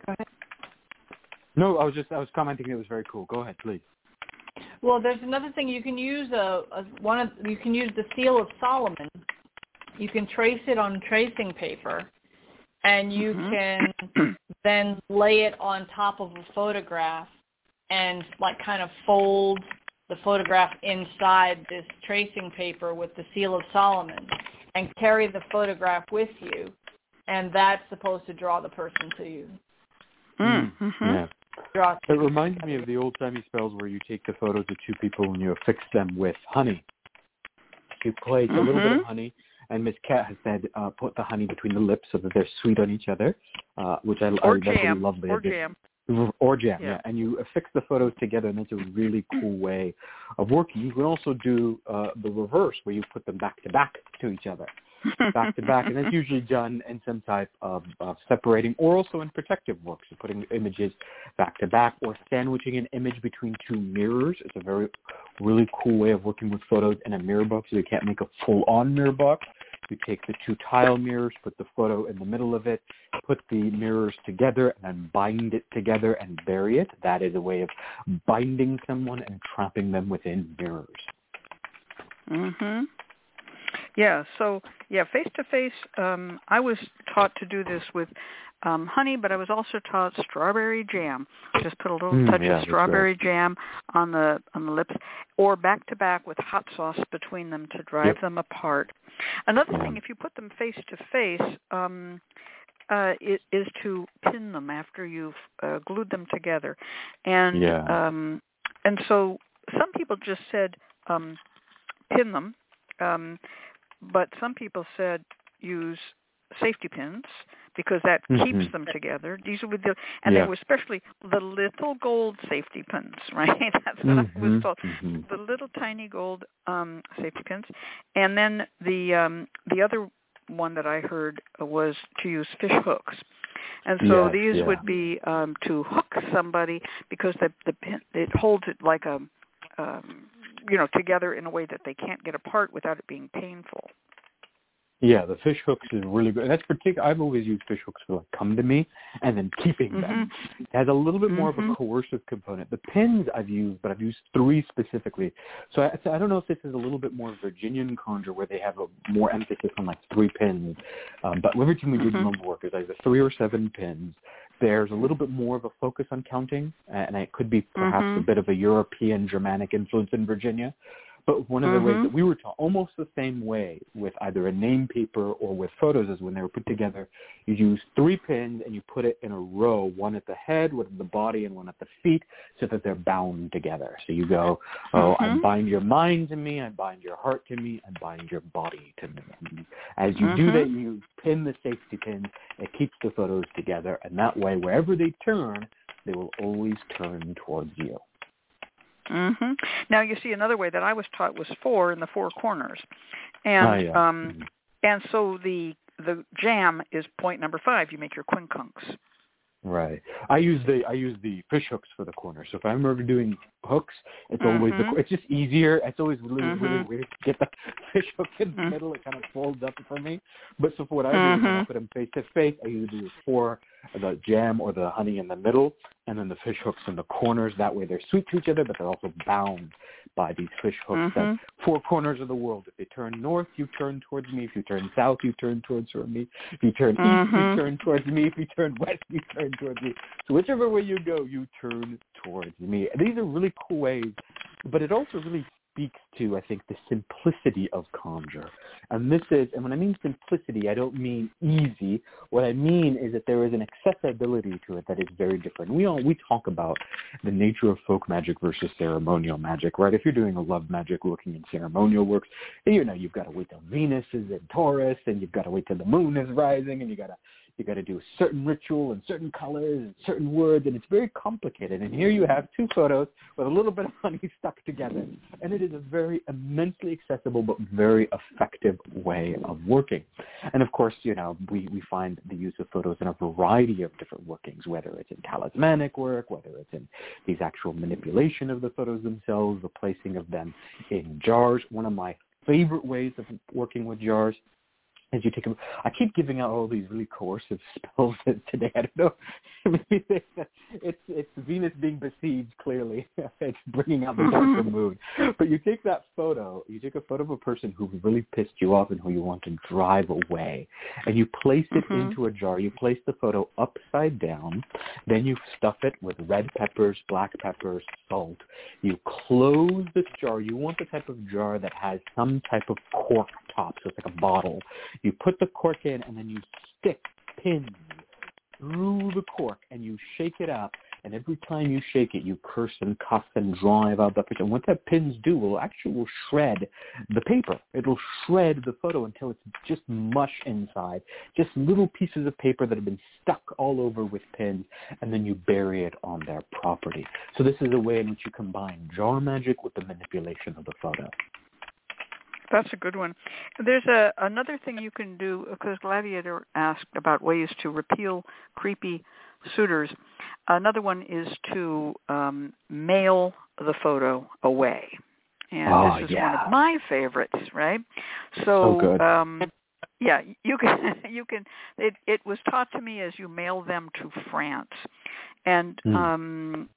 Go ahead. No, I was just I was commenting. It was very cool. Go ahead, please. Well, there's another thing you can use a, a one of you can use the seal of Solomon. You can trace it on tracing paper, and you Mhm. can then lay it on top of a photograph, and like kind of fold the photograph inside this tracing paper with the seal of Solomon, and carry the photograph with you, and that's supposed to draw the person to you. Mm, mhm. Yeah. It reminds me of the old timey spells where you take the photos of two people and you affix them with honey. You place a little bit of honey, and Miss Cat has said uh, put the honey between the lips so that they're sweet on each other, uh, which I, Or I jam. lovely. Or jam. Or jam, Yeah. yeah. And you affix the photos together, and that's a really cool way of working. You can also do uh, the reverse, where you put them back to back to each other, back to back, and that's usually done in some type of, of separating, or also in protective work, so putting images back to back, or sandwiching an image between two mirrors. It's a very really cool way of working with photos in a mirror box. So you can't make a full-on mirror box. You take the two tile mirrors, put the photo in the middle of it, put the mirrors together, and then bind it together and bury it. That is a way of binding someone and trapping them within mirrors. Mhm. Yeah, so yeah, face to face um I was taught to do this with um honey, but I was also taught strawberry jam. Just put a little Mm, touch yeah, of strawberry jam on the on the lips or back to back with hot sauce between them to drive Yep. them apart. Another Yeah. thing if you put them face to face, um uh, is, is to pin them after you've uh, glued them together, and Yeah. um, and so some people just said um, pin them, um, but some people said use safety pins because that Mhm. keeps them together. These were the, and Yeah. they were especially the little gold safety pins, right? That's what I was told. mhm. The little tiny gold um, safety pins, and then the um, the other one that I heard was to use fish hooks. And so Yes, these yeah. would be um, to hook somebody because the the pin it holds it like a um, you know together in a way that they can't get apart without it being painful. Yeah, the fish hooks is really good. And that's particular. I've always used fish hooks for like come to me and then keeping them. It has a little bit more of a Mhm. coercive component. The pins I've used, but I've used three specifically. So I, so I don't know if this is a little bit more Virginian conjure where they have a more emphasis on like three pins. Um, but every time we do Mhm. number work, there's either three or seven pins. There's a little bit more of a focus on counting, and it could be perhaps Mhm. a bit of a European Germanic influence in Virginia. But one of the ways Mhm. that we were taught almost the same way with either a name paper or with photos is when they were put together, you use three pins and you put it in a row, one at the head, one at the body, and one at the feet, so that they're bound together. So you go, oh, I Mhm. bind your mind to me, I bind your heart to me, I bind your body to me. As you do Mhm. that, you pin the safety pins. It keeps the photos together, and that way, wherever they turn, they will always turn towards you. Hmm Now you see another way that I was taught was four in the four corners, and Ah, yeah. um, Mhm. and so the the jam is point number five. You make your quincunx. Right. I use the I use the fish hooks for the corner. So if I'm ever doing hooks, it's always the Mhm. it's just easier. It's always really really Mhm. weird to get the fish hook in the Mhm. middle. It kind of folds up for me. But so for what I do when I put them face to face, I usually do four the jam or the honey in the middle, and then the fish hooks in the corners. That way they're sweet to each other, but they're also bound by these fish hooks. That Mhm. four corners of the world. If they turn north, you turn towards me. If you turn south, you turn towards me. If you turn east, Mhm. you turn towards me. If you turn west, you turn towards me. So whichever way you go, you turn towards me. These are really cool ways, but it also really speaks to, I think, the simplicity of conjure. And this is, and when I mean simplicity, I don't mean easy. What I mean is that there is an accessibility to it that is very different. We all we talk about the nature of folk magic versus ceremonial magic, right? If you're doing a love magic working in ceremonial works, you know you've got to wait till Venus is in Taurus, and you've got to wait till the moon is rising, and you got to you got to do a certain ritual and certain colors and certain words, and it's very complicated. And here you have two photos with a little bit of honey stuck together, and it is a very immensely accessible but very effective way of working. And of course, you know, we, we find the use of photos in a variety of different workings, whether it's in talismanic work, whether it's in these actual manipulation of the photos themselves, the placing of them in jars. One of my favorite ways of working with jars as you take them. I keep giving out all these really coercive spells today. I don't know. Maybe it's it's Venus being besieged. Clearly, it's bringing out the darker mood. But you take that photo. You take a photo of a person who really pissed you off and who you want to drive away, and you place it Mhm. into a jar. You place the photo upside down. Then you stuff it with red peppers, black peppers, salt. You close this jar. You want the type of jar that has some type of cork top, so it's like a bottle. You put the cork in, and then you stick pins through the cork, and you shake it up. And every time you shake it, you curse and cuss and drive out that picture. And what that pins do will actually will shred the paper. It'll shred the photo until it's just mush inside, just little pieces of paper that have been stuck all over with pins, and then you bury it on their property. So this is a way in which you combine jar magic with the manipulation of the photo. That's a good one. There's a another thing you can do because Gladiator asked about ways to repeal creepy suitors. Another one is to um, mail the photo away, and Oh, this is yeah. one of my favorites. Right? So So, good. um, yeah, you can you can. It it was taught to me as you mail them to France, and Hmm. um,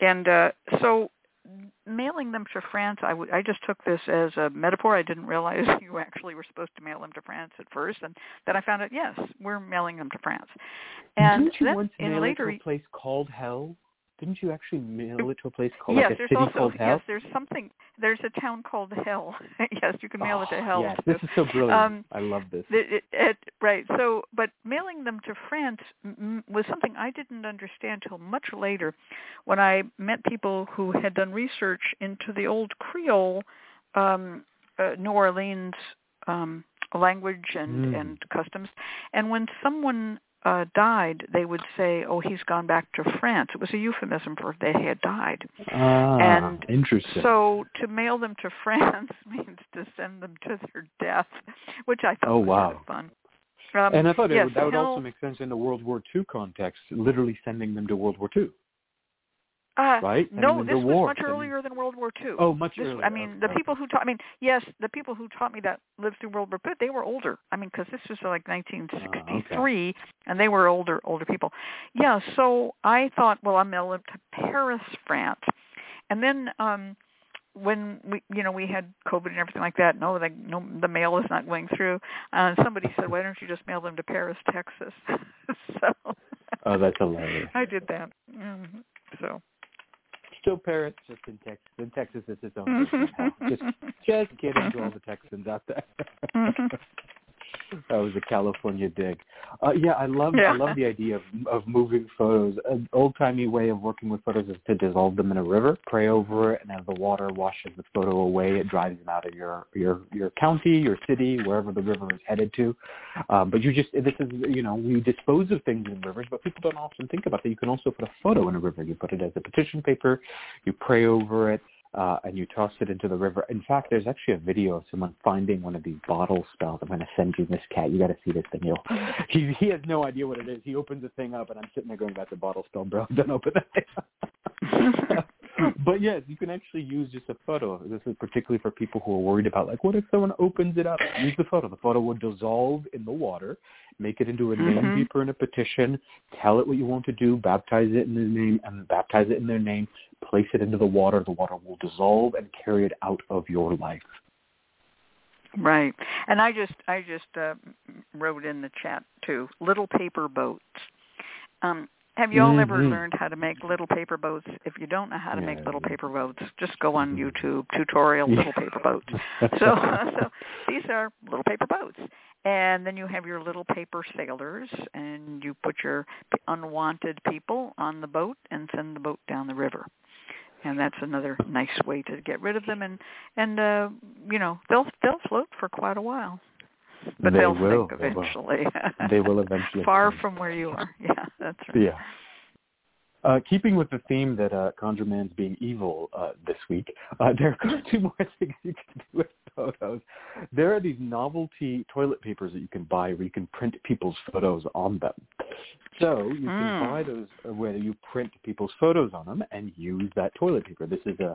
and uh, so mailing them to France, I would I just took this as a metaphor. I didn't realize you actually were supposed to mail them to France at first, and then I found out yes, we're mailing them to France. And Didn't you once in mail later, it to a place called Hell? Didn't you actually mail it to a place called yes, like a there's city also called Hell? yes, there's something. There's a town called Hell. yes, you can mail it to Oh, Hell. Yes, this is so brilliant. Um, I love this. It, it, right. So, but mailing them to France m- was something I didn't understand till much later, when I met people who had done research into the old Creole, um, uh, New Orleans um, language and Mm. and customs, and when someone uh, died, they would say, "Oh, he's gone back to France." It was a euphemism for they had died. Ah, and interesting. So to mail them to France means to send them to their death, which I thought Oh, was wow. kind of fun. Um, and I thought it yes, would, that would also make sense in the World War II context, literally sending them to World War II, uh, right? No, this was war. much earlier than World War II. Oh, much This, earlier. I mean, the people who taught. I mean, yes, the people who taught me that lived through World War II. They were older. I mean, because this was like 1963, and they were older, older people. Yeah. So I thought, well, I'm going to Paris, France, and then um when we, you know, we had COVID and everything like that. No, the, no, the mail is not going through. Uh, somebody said, why don't you just mail them to Paris, Texas? so Oh, that's hilarious. I did that. hmm So. Still Paris, just in Texas. In Texas, it's its own. Just, just kidding to all the Texans out there. That was a California dig. Uh, yeah, I love Yeah. I love the idea of of moving photos. An old timey way of working with photos is to dissolve them in a river, pray over it, and as the water washes the photo away, it drives them out of your your your county, your city, wherever the river is headed to. Um, but you just this is you know we dispose of things in rivers, but people don't often think about that. You can also put a photo in a river. You put it as a petition paper, you pray over it, uh, and you toss it into the river. In fact, there's actually a video of someone finding one of these bottle spells. I'm going to send you this cat. You got to see this thing. You'll, he he has no idea what it is. He opens the thing up, and I'm sitting there going, "That's a bottle spell, bro. Don't open that thing." but yes, you can actually use just a photo. This is particularly for people who are worried about like, what if someone opens it up? Use the photo. The photo will dissolve in the water, make it into a name Mhm. paper and a petition. Tell it what you want to do. Baptize it in their name, and baptize it in their name. Place it into the water. The water will dissolve and carry it out of your life. Right. And I just I just uh, wrote in the chat too. Little paper boats. Um, have you all ever Mhm. learned how to make little paper boats? If you don't know how to make little paper boats, just go on Mhm. YouTube tutorial little paper boats. So, so these are little paper boats. And then you have your little paper sailors, and you put your unwanted people on the boat and send the boat down the river. And that's another nice way to get rid of them, and and uh, you know they'll they'll float for quite a while, but They will will, they will. eventually. They will eventually far from where you are. Yeah, that's right. Yeah. Uh, keeping with the theme that uh, ConjureMan's being evil uh, this week, uh, there are two more things you can do with photos. There are these novelty toilet papers that you can buy where you can print people's photos on them. So you can Mm. buy those where you print people's photos on them and use that toilet paper. This is a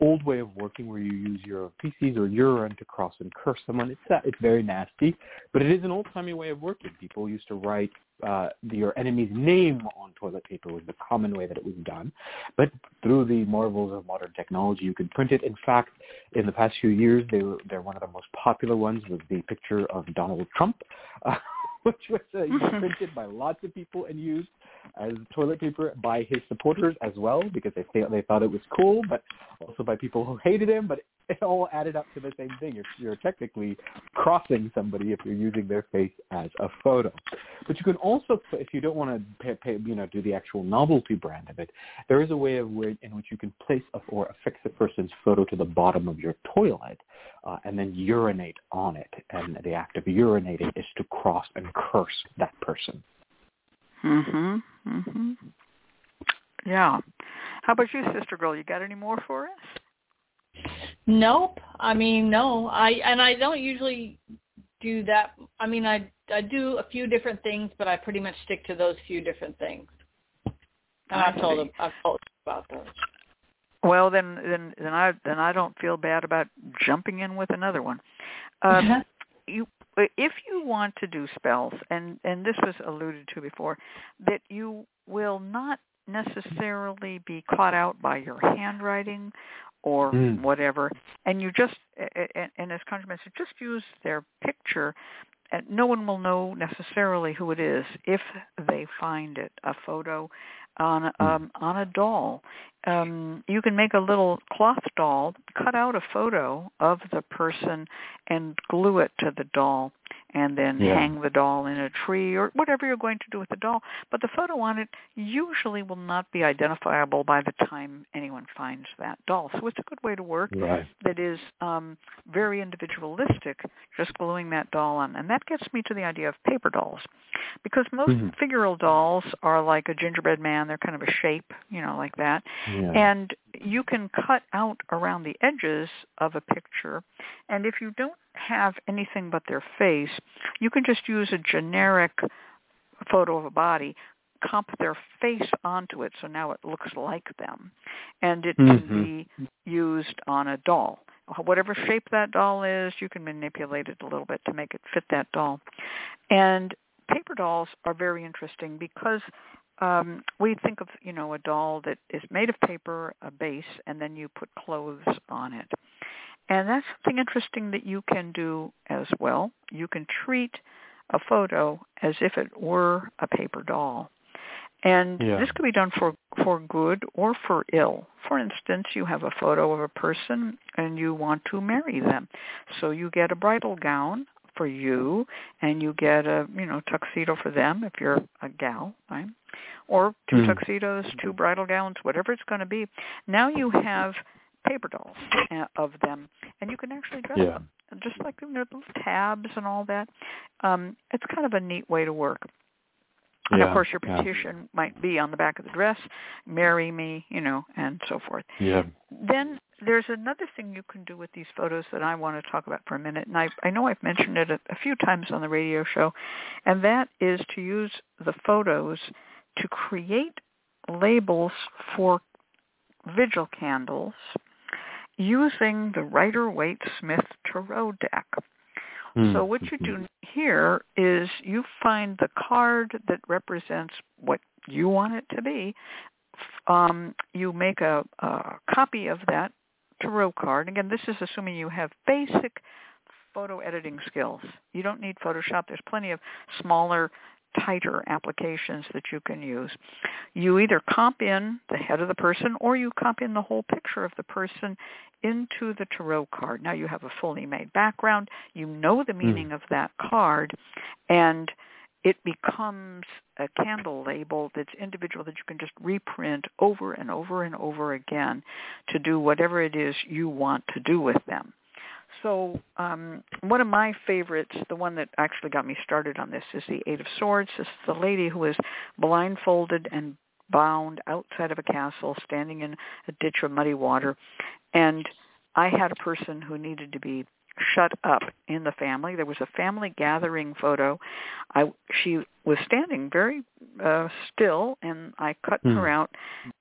old way of working where you use your feces or urine to cross and curse someone. It's uh, it's very nasty, but it is an old timey way of working. People used to write uh, your enemy's name on toilet paper was the common way that it was done. But through the marvels of modern technology, you could print it. In fact, in the past few years, they were, they're one of the most popular ones was the picture of Donald Trump, uh, which was uh, printed by lots of people and used as toilet paper by his supporters as well because they th- they thought it was cool, but also by people who hated him. But it all added up to the same thing. You're, you're technically crossing somebody if you're using their face as a photo. But you can also, if you don't want to pay, pay, you know, do the actual novelty brand of it, there is a way of where, in which you can place a, or affix a person's photo to the bottom of your toilet uh, and then urinate on it. And the act of urinating is to cross and curse that person. Mhm. Mhm. Yeah. How about you, sister girl? You got any more for us? Nope. I mean, no. I and I don't usually do that. I mean, I I do a few different things, but I pretty much stick to those few different things. And I I've told them, I've told about those. Well, then, then, then I then I don't feel bad about jumping in with another one. Um, you, if you want to do spells, and and this was alluded to before, that you will not necessarily be caught out by your handwriting or Mm. whatever, and you just and, and as ConjureMan said, just use their picture. And no one will know necessarily who it is if they find it, a photo on um, on a doll. Um, you can make a little cloth doll, cut out a photo of the person, and glue it to the doll. and then Yeah. hang the doll in a tree or whatever you're going to do with the doll. But the photo on it usually will not be identifiable by the time anyone finds that doll. So it's a good way to work Right. that is um, very individualistic, just gluing that doll on. And that gets me to the idea of paper dolls. Because most Mhm. figural dolls are like a gingerbread man. They're kind of a shape, you know, like that. Yeah. And you can cut out around the edges of a picture. And if you don't have anything but their face, you can just use a generic photo of a body, comp their face onto it so now it looks like them. And it can Mhm. be used on a doll. Whatever shape that doll is, you can manipulate it a little bit to make it fit that doll. And paper dolls are very interesting because um, we think of you know a doll that is made of paper, a base, and then you put clothes on it. And that's something interesting that you can do as well. You can treat a photo as if it were a paper doll. And Yeah. this could be done for for good or for ill. For instance, you have a photo of a person and you want to marry them. So you get a bridal gown for you and you get a, you know, tuxedo for them if you're a gal, right? Or two Mm. tuxedos, two bridal gowns, whatever it's going to be. Now you have paper dolls uh, of them and you can actually dress Yeah. them just like you know, little tabs and all that. Um, it's kind of a neat way to work. And yeah. of course, your yeah. petition might be on the back of the dress, "Marry me," you know, and so forth. Yeah. Then there's another thing you can do with these photos that I want to talk about for a minute, and I, I know I've mentioned it a, a few times on the radio show, and that is to use the photos to create labels for vigil candles using the Rider Waite Smith Tarot deck. Mm. So what you do here is you find the card that represents what you want it to be. Um, you make a, a copy of that tarot card. Again, this is assuming you have basic photo editing skills. You don't need Photoshop. There's plenty of smaller, tighter applications that you can use. You either comp in the head of the person or you comp in the whole picture of the person into the tarot card. Now you have a fully made background. You know the hmm. meaning of that card and it becomes a candle label that's individual that you can just reprint over and over and over again to do whatever it is you want to do with them. So um, one of my favorites, the one that actually got me started on this, is the Eight of Swords. This is the lady who is blindfolded and bound outside of a castle, standing in a ditch of muddy water. And I had a person who needed to be shut up in the family. There was a family gathering photo. I she was standing very uh, still, and I cut Hmm. her out.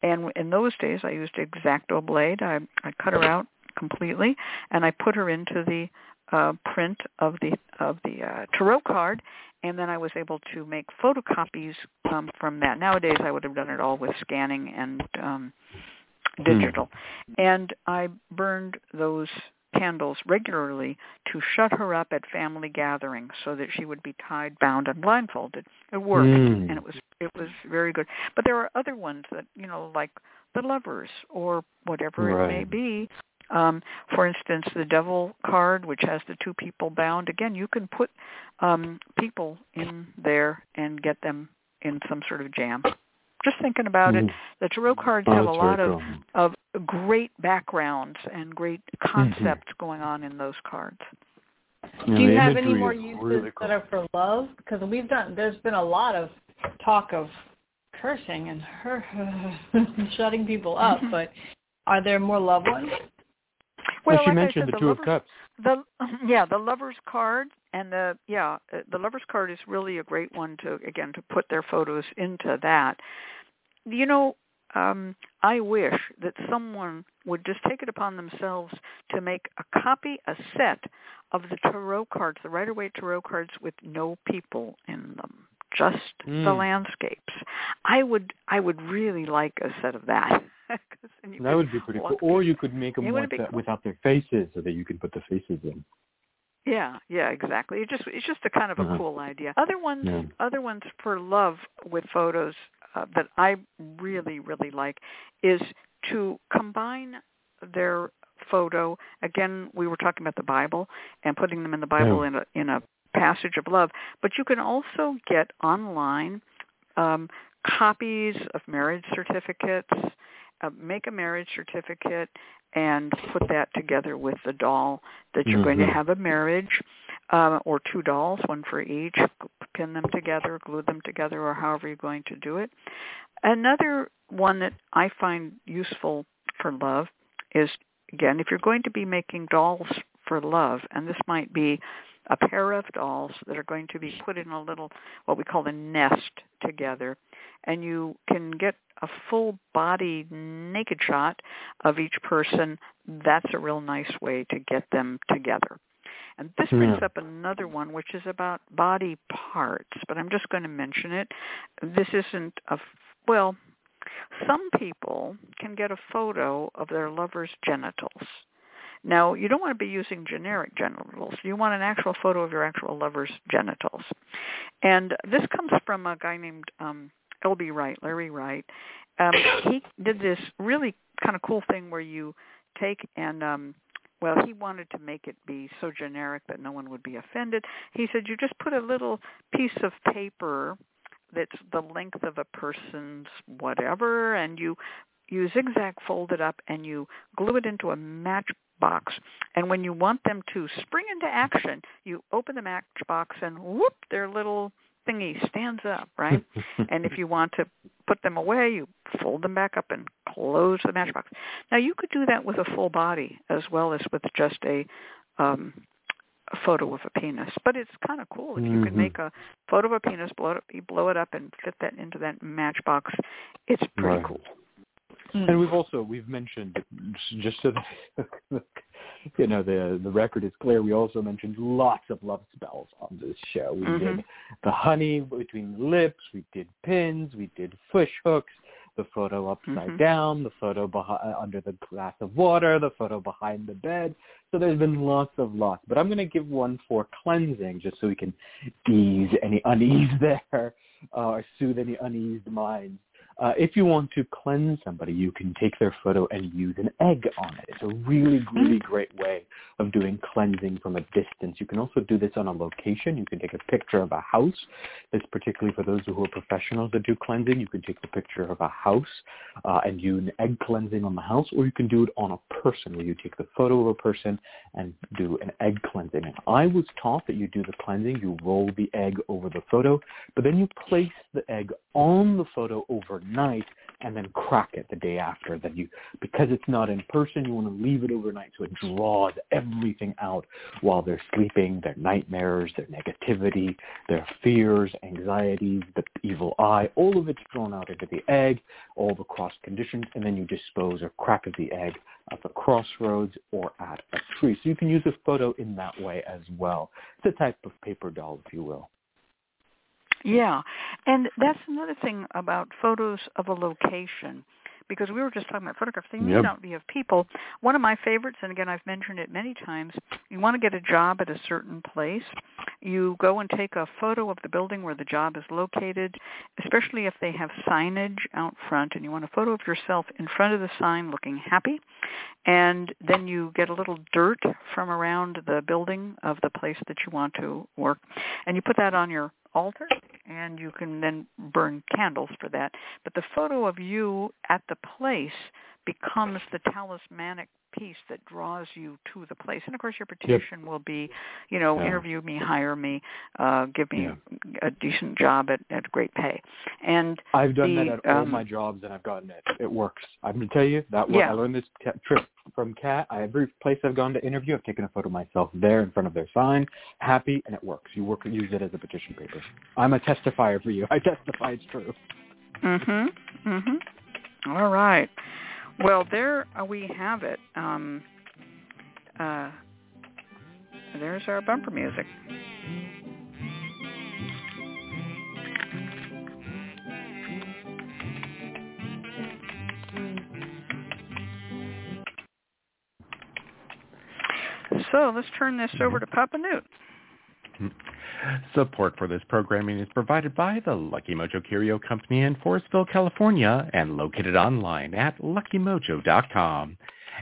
And in those days, I used X-Acto blade. I I cut her out completely, and I put her into the uh, print of the of the uh, tarot card. And then I was able to make photocopies um, from that. Nowadays, I would have done it all with scanning and um, digital. And I burned those candles regularly to shut her up at family gatherings so that she would be tied, bound, and blindfolded. It worked, Mm. and it was it was very good. But there are other ones that you know, like the lovers or whatever it may be. Um, for instance, the devil card, which has the two people bound. Again, you can put um, people in there and get them in some sort of jam. Just thinking about it, Mm. the tarot cards Oh, have a lot very of of great backgrounds and great concepts going on in those cards. Yeah, Do you have any more uses really cool. that are for love? Because we've done. There's been a lot of talk of cursing and her shutting people up, Mhm. but are there more love ones? Well, like she I mentioned said, the Two of Cups. The yeah, the lovers card and the yeah, uh, the lovers card is really a great one to again to put their photos into that. You know, um I wish that someone would just take it upon themselves to make a copy, a set of the tarot cards, the Rider Waite tarot cards with no people in them, just the Mm. landscapes. I would I would really like a set of that. That would be pretty cool. walk Or you could make them would cool. without their faces, so that you can put the faces in. Yeah, yeah, exactly. It just it's just a kind of a Uh-huh. cool idea. Other ones, Yeah. other ones for love with photos uh, that I really really like is to combine their photo. Again, we were talking about the Bible and putting them in the Bible Yeah. in a in a passage of love. But you can also get online um, copies of marriage certificates. Uh, make a marriage certificate and put that together with the doll that you're mm-hmm. going to mm-hmm. have a marriage, um, or two dolls, one for each. Pin them together, glue them together, or however you're going to do it. Another one that I find useful for love is again, if you're going to be making dolls for love, and this might be a pair of dolls that are going to be put in a little what we call a nest together. And you can get a full body naked shot of each person. That's a real nice way to get them together. And this hmm. brings yeah. up another one which is about body parts but i'm just going to mention it. This isn't a well some people can get a photo of their lover's genitals now, you don't want to be using generic genitals. You want an actual photo of your actual lover's genitals. And this comes from a guy named um, L.B. Wright, Larry Wright. Um, he did this really kind of cool thing where you take and um, well, he wanted to make it be so generic that no one would be offended. He said you just put a little piece of paper that's the length of a person's whatever and you you zigzag fold it up and you glue it into a matchbox. And when you want them to spring into action, you open the matchbox and whoop, their little thingy stands up, right? and if you want to put them away, you fold them back up and close the matchbox. Now you could do that with a full body as well as with just a um a photo of a penis. But it's kind of cool if you mm-hmm. can make a photo of a penis, blow it, you blow it up, and fit that into that matchbox. It's pretty right. cool. Mm. And we've also we've mentioned just so that you know the the record is clear. We also mentioned lots of love spells on this show. We mm-hmm. did the honey between the lips. We did pins. We did fish hooks. The photo upside mm-hmm. down. The photo behind, under the glass of water. The photo behind the bed. So there's been lots of lots. But I'm going to give one for cleansing, just so we can ease any unease there, uh, or soothe any uneased minds. Uh, if you want to cleanse somebody, you can take their photo and use an egg on it. It's a really, really mm. great way of doing cleansing from a distance. You can also do this on a location. You can take a picture of a house. It's particularly for those who are professionals that do cleansing. You can take a picture of a house uh, and do an egg cleansing on the house, or you can do it on a person where you take the photo of a person and do an egg cleansing. And I was taught that you do the cleansing, you roll the egg over the photo, but then you place the egg on the photo overnight overnight and then crack it the day after. Then you, because it's not in person, you want to leave it overnight so it draws everything out while they're sleeping, their nightmares, their negativity, their fears, anxieties, the evil eye, all of it's drawn out into the egg, all the cross conditions, and then you dispose or crack of the egg at the crossroads or at a tree. So you can use a photo in that way as well. It's a type of paper doll, if you will. Yeah, and that's another thing about photos of a location because we were just talking about photographs. They may yep. not be of people. One of my favorites, and again I've mentioned it many times, you want to get a job at a certain place. You go and take a photo of the building where the job is located, especially if they have signage out front, and you want a photo of yourself in front of the sign looking happy. And then you get a little dirt from around the building of the place that you want to work, and you put that on your altar and you can then burn candles for that. But the photo of you at the place becomes the talismanic piece that draws you to the place. And of course, your petition yep. will be, you know, yeah. interview me, hire me, uh, give me yeah. a decent job at, at great pay. And I've done the, that at um, all my jobs, and I've gotten it. It works. I'm going to tell you that. Yeah. I learned this trip from Cat. Every place I've gone to interview, I've taken a photo of myself there in front of their sign, happy, and it works. You work, use it as a petition paper. I'm a testifier for you. I testify it's true. Mhm. Mhm. All right. Well, there uh, we have it. Um, uh, there's our bumper music. So let's turn this over to Papa Newt. Support for this programming is provided by the Lucky Mojo Curio Company in Forestville, California, and located online at luckymojo.com,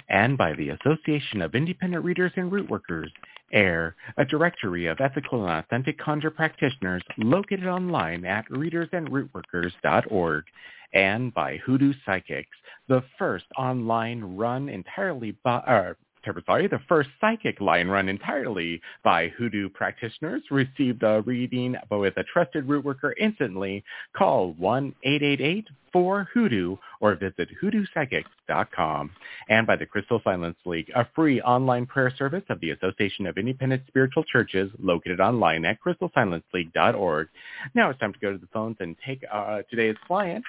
and by the Association of Independent Readers and Root Workers, AIRR, a directory of ethical and authentic conjure practitioners located online at readersandrootworkers.org, and by Hoodoo Psychics, the first online run entirely by, uh, sorry, the first psychic line run entirely by Hoodoo practitioners received a reading with a trusted root worker instantly. Call 1-888-4-HOODOO or visit hoodoopsychics.com. And by the Crystal Silence League, a free online prayer service of the Association of Independent Spiritual Churches located online at crystalsilenceleague.org. Now it's time to go to the phones and take uh, today's client.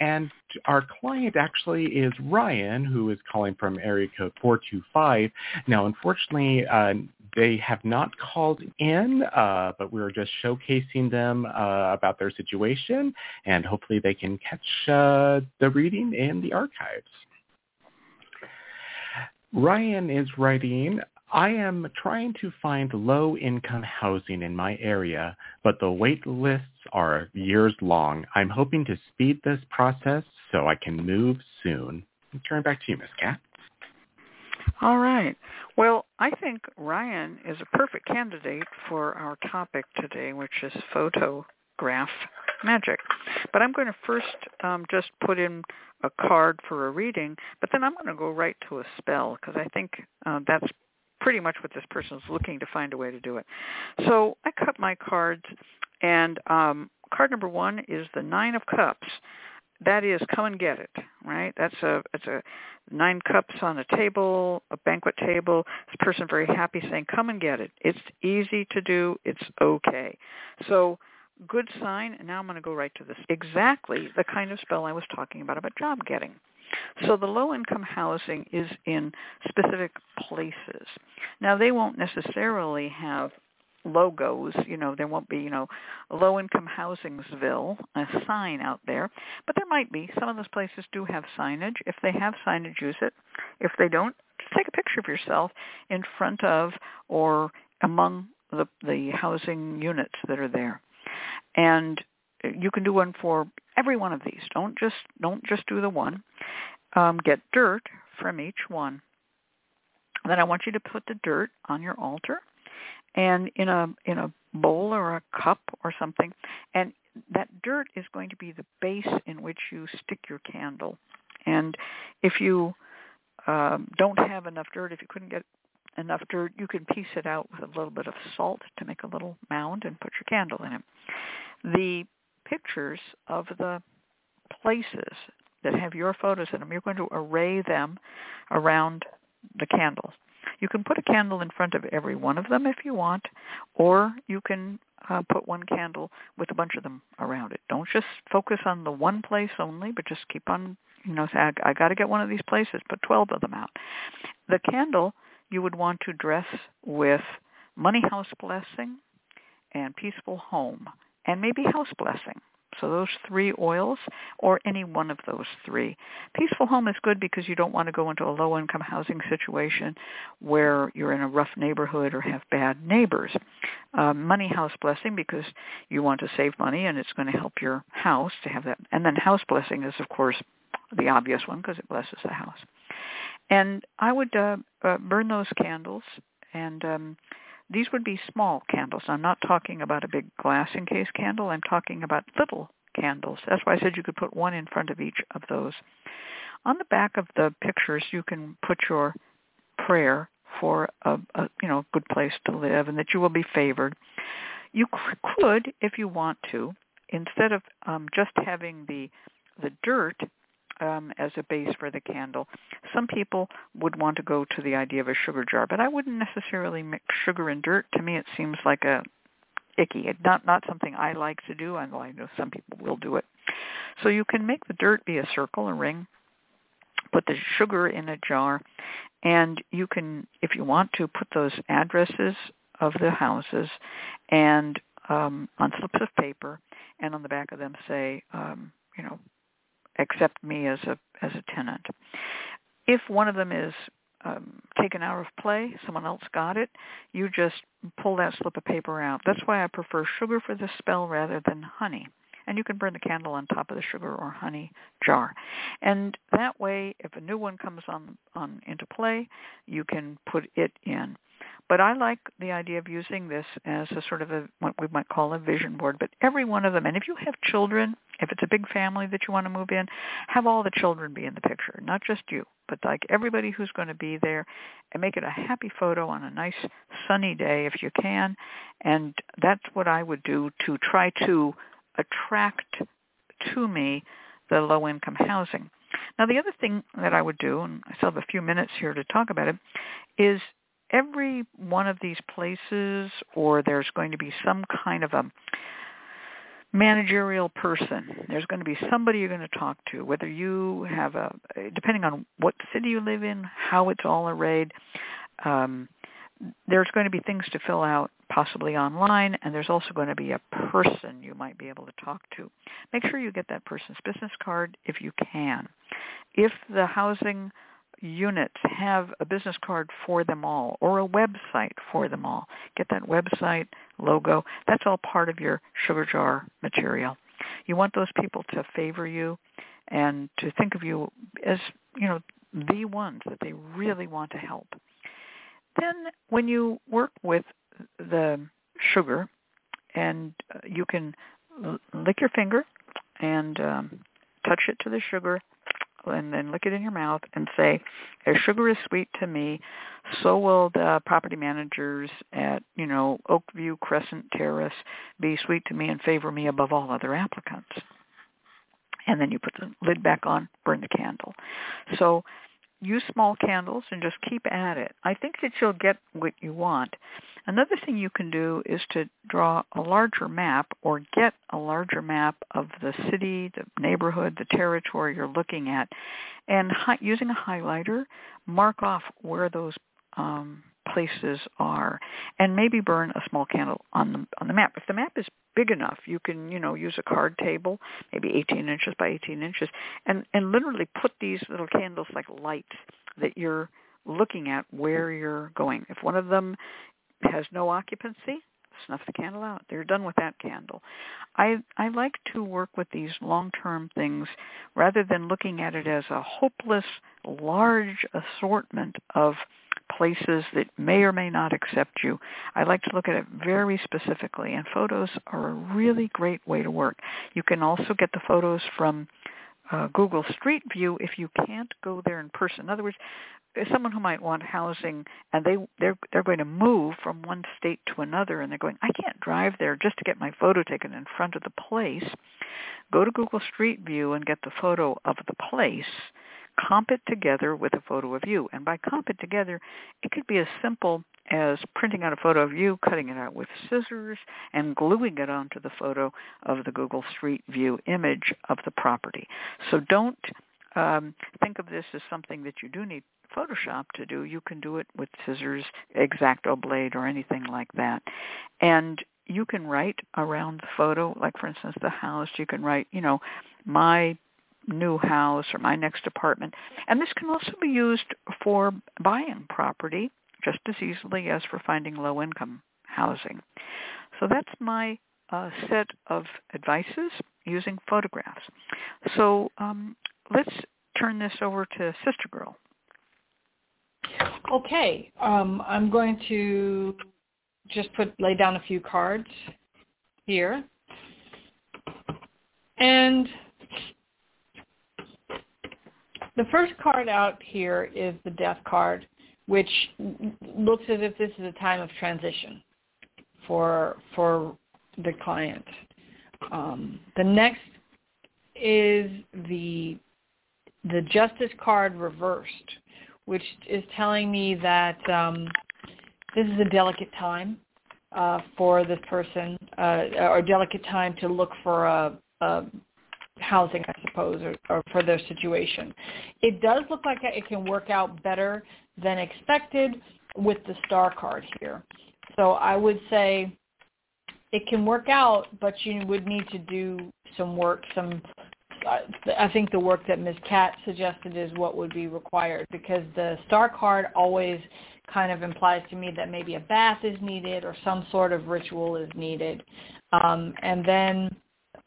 And our client actually is Ryan, who is calling from area code 425. Now, unfortunately, uh, they have not called in, uh, but we are just showcasing them uh, about their situation, and hopefully they can catch uh, the reading in the archives. Ryan is writing, I am trying to find low-income housing in my area, but the wait lists are years long. I'm hoping to speed this process so I can move soon. I'll turn back to you, Miss Cat. All right. Well, I think Ryan is a perfect candidate for our topic today, which is photograph magic. But I'm going to first um, just put in a card for a reading, but then I'm going to go right to a spell because I think uh, that's pretty much what this person is looking to find a way to do it. So I cut my cards, and um, card number one is the Nine of Cups. That is come and get it right? That's a it's a nine cups on a table a banquet table. This person very happy saying come and get it. It's easy to do. It's okay. So good sign and now i'm going to go right to this exactly the kind of spell i was talking about about job getting so the low income housing is in specific places now they won't necessarily have logos. You know, there won't be, you know, low income housingsville, a sign out there. But there might be. Some of those places do have signage. If they have signage, use it. If they don't, just take a picture of yourself in front of or among the the housing units that are there. And you can do one for every one of these. Don't just don't just do the one. Um, get dirt from each one. Then I want you to put the dirt on your altar and in a in a bowl or a cup or something and that dirt is going to be the base in which you stick your candle and if you um, don't have enough dirt if you couldn't get enough dirt you can piece it out with a little bit of salt to make a little mound and put your candle in it the pictures of the places that have your photos in them you're going to array them around the candles you can put a candle in front of every one of them if you want, or you can uh, put one candle with a bunch of them around it. Don't just focus on the one place only, but just keep on, you know, say, I, I got to get one of these places, put 12 of them out. The candle you would want to dress with money house blessing and peaceful home and maybe house blessing. So those three oils or any one of those three. Peaceful home is good because you don't want to go into a low-income housing situation where you're in a rough neighborhood or have bad neighbors. Um, money house blessing because you want to save money and it's going to help your house to have that. And then house blessing is, of course, the obvious one because it blesses the house. And I would uh, uh, burn those candles and um, these would be small candles. I'm not talking about a big glass encased candle. I'm talking about little candles. That's why I said you could put one in front of each of those. On the back of the pictures, you can put your prayer for a, a you know good place to live and that you will be favored. You could, if you want to, instead of um, just having the the dirt um, as a base for the candle. Some people would want to go to the idea of a sugar jar, but I wouldn't necessarily mix sugar and dirt. To me, it seems like a icky. Not not something I like to do. although I know some people will do it. So you can make the dirt be a circle, a ring. Put the sugar in a jar, and you can, if you want to, put those addresses of the houses and um, on slips of paper, and on the back of them say, um, you know, accept me as a as a tenant. If one of them is um, taken out of play, someone else got it, you just pull that slip of paper out. That's why I prefer sugar for the spell rather than honey. And you can burn the candle on top of the sugar or honey jar. And that way, if a new one comes on, on into play, you can put it in. But I like the idea of using this as a sort of a what we might call a vision board. But every one of them, and if you have children, if it's a big family that you want to move in, have all the children be in the picture, not just you, but like everybody who's going to be there, and make it a happy photo on a nice sunny day if you can. And that's what I would do to try to attract to me the low income housing. Now the other thing that I would do, and I still have a few minutes here to talk about it, is every one of these places or there's going to be some kind of a managerial person. There's going to be somebody you're going to talk to, whether you have a, depending on what city you live in, how it's all arrayed. Um, there's going to be things to fill out possibly online, and there's also going to be a person you might be able to talk to. Make sure you get that person's business card if you can. If the housing units have a business card for them all or a website for them all. Get that website, logo. That's all part of your sugar jar material. You want those people to favor you and to think of you as, you know, the ones that they really want to help. Then when you work with the sugar and uh, you can lick your finger and um, touch it to the sugar and then lick it in your mouth and say, as sugar is sweet to me, so will the property managers at, you know, Oakview Crescent Terrace be sweet to me and favor me above all other applicants. And then you put the lid back on, burn the candle. So use small candles and just keep at it. I think that you'll get what you want. Another thing you can do is to draw a larger map or get a larger map of the city, the neighborhood, the territory you're looking at, and hi- using a highlighter, mark off where those um, places are, and maybe burn a small candle on the on the map. If the map is big enough, you can you know use a card table, maybe 18 inches by 18 inches, and and literally put these little candles like lights that you're looking at where you're going. If one of them has no occupancy, snuff the candle out. They're done with that candle. I I like to work with these long-term things rather than looking at it as a hopeless large assortment of places that may or may not accept you. I like to look at it very specifically, and photos are a really great way to work. You can also get the photos from uh, Google Street View if you can't go there in person. In other words, someone who might want housing and they they're they're going to move from one state to another and they're going I can't drive there just to get my photo taken in front of the place. Go to Google Street View and get the photo of the place comp it together with a photo of you. And by comp it together, it could be as simple as printing out a photo of you, cutting it out with scissors, and gluing it onto the photo of the Google Street View image of the property. So don't um, think of this as something that you do need Photoshop to do. You can do it with scissors, X-Acto blade, or anything like that. And you can write around the photo, like for instance the house, you can write, you know, my new house or my next apartment. And this can also be used for buying property just as easily as for finding low-income housing. So that's my uh, set of advices using photographs. So um, let's turn this over to Sister Girl. Okay, um, I'm going to just put lay down a few cards here. And the first card out here is the death card, which looks as if this is a time of transition for for the client. Um, the next is the the justice card reversed, which is telling me that um, this is a delicate time uh, for this person, uh, or delicate time to look for a, a housing, I suppose, or, or for their situation. It does look like it can work out better than expected with the star card here. So I would say it can work out, but you would need to do some work, some I think the work that Ms. Cat suggested is what would be required because the star card always kind of implies to me that maybe a bath is needed or some sort of ritual is needed. Um, and then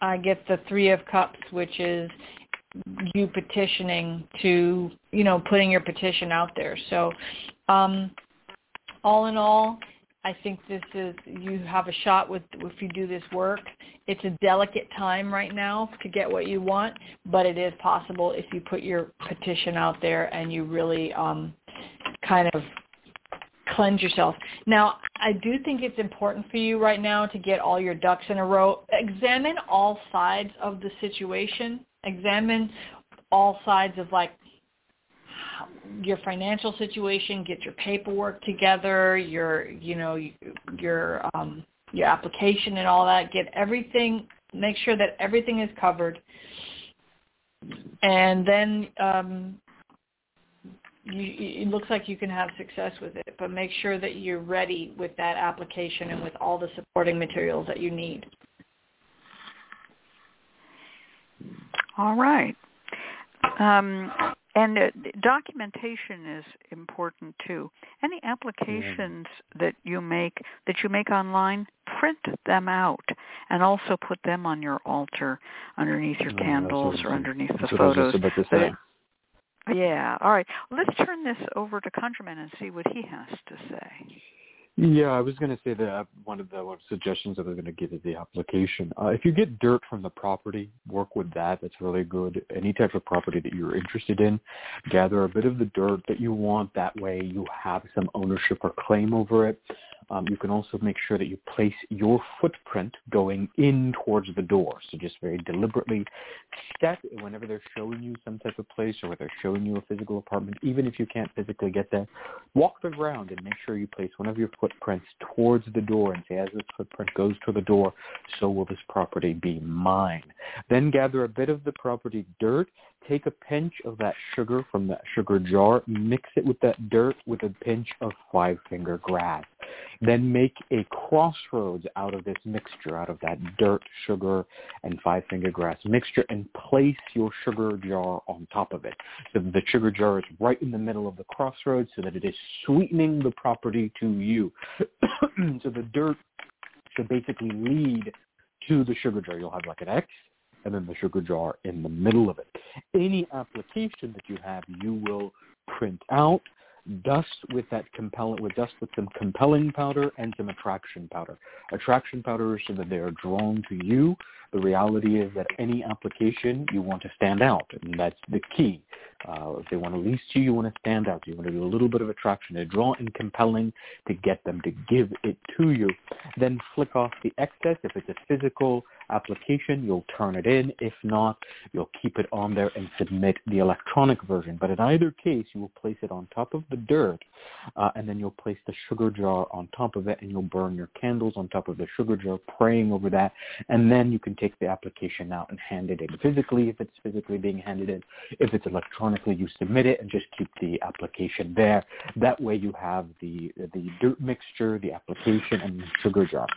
I get the Three of Cups, which is you petitioning to, you know, putting your petition out there. So, um, all in all, I think this is you have a shot with if you do this work. It's a delicate time right now to get what you want, but it is possible if you put your petition out there and you really um, kind of cleanse yourself. Now, I do think it's important for you right now to get all your ducks in a row. Examine all sides of the situation. Examine all sides of like your financial situation, get your paperwork together, your you know your um your application and all that, get everything make sure that everything is covered. And then um you, it looks like you can have success with it, but make sure that you're ready with that application and with all the supporting materials that you need. All right. Um, and uh, documentation is important too. Any applications that you make that you make online, print them out and also put them on your altar underneath your candles or underneath the photos. Yeah. All right. Let's turn this over to ConjureMan and see what he has to say. Yeah, I was going to say that one of the suggestions that I was going to give is the application. Uh, if you get dirt from the property, work with that. That's really good. Any type of property that you're interested in, gather a bit of the dirt that you want. That way you have some ownership or claim over it. Um, you can also make sure that you place your footprint going in towards the door. So just very deliberately step whenever they're showing you some type of place or whether they're showing you a physical apartment, even if you can't physically get there, walk the ground and make sure you place one of your footprints towards the door and say, as this footprint goes to the door, so will this property be mine. Then gather a bit of the property dirt take a pinch of that sugar from that sugar jar, mix it with that dirt with a pinch of five finger grass. Then make a crossroads out of this mixture, out of that dirt, sugar, and five finger grass mixture, and place your sugar jar on top of it. So the sugar jar is right in the middle of the crossroads so that it is sweetening the property to you. so the dirt should basically lead to the sugar jar. You'll have like an X and then the sugar jar in the middle of it. Any application that you have, you will print out, dust with that compelling with dust with some compelling powder and some attraction powder. Attraction powder so that they are drawn to you. The reality is that any application you want to stand out, and that's the key. Uh, if they want to lease you, you want to stand out. You want to do a little bit of attraction, to draw and compelling to get them to give it to you. Then flick off the excess. If it's a physical application, you'll turn it in. If not, you'll keep it on there and submit the electronic version. But in either case, you will place it on top of the dirt, uh, and then you'll place the sugar jar on top of it, and you'll burn your candles on top of the sugar jar, praying over that, and then you can take the application out and hand it in physically if it's physically being handed in. If it's electronically, you submit it and just keep the application there. That way you have the the dirt mixture, the application, and the sugar jar.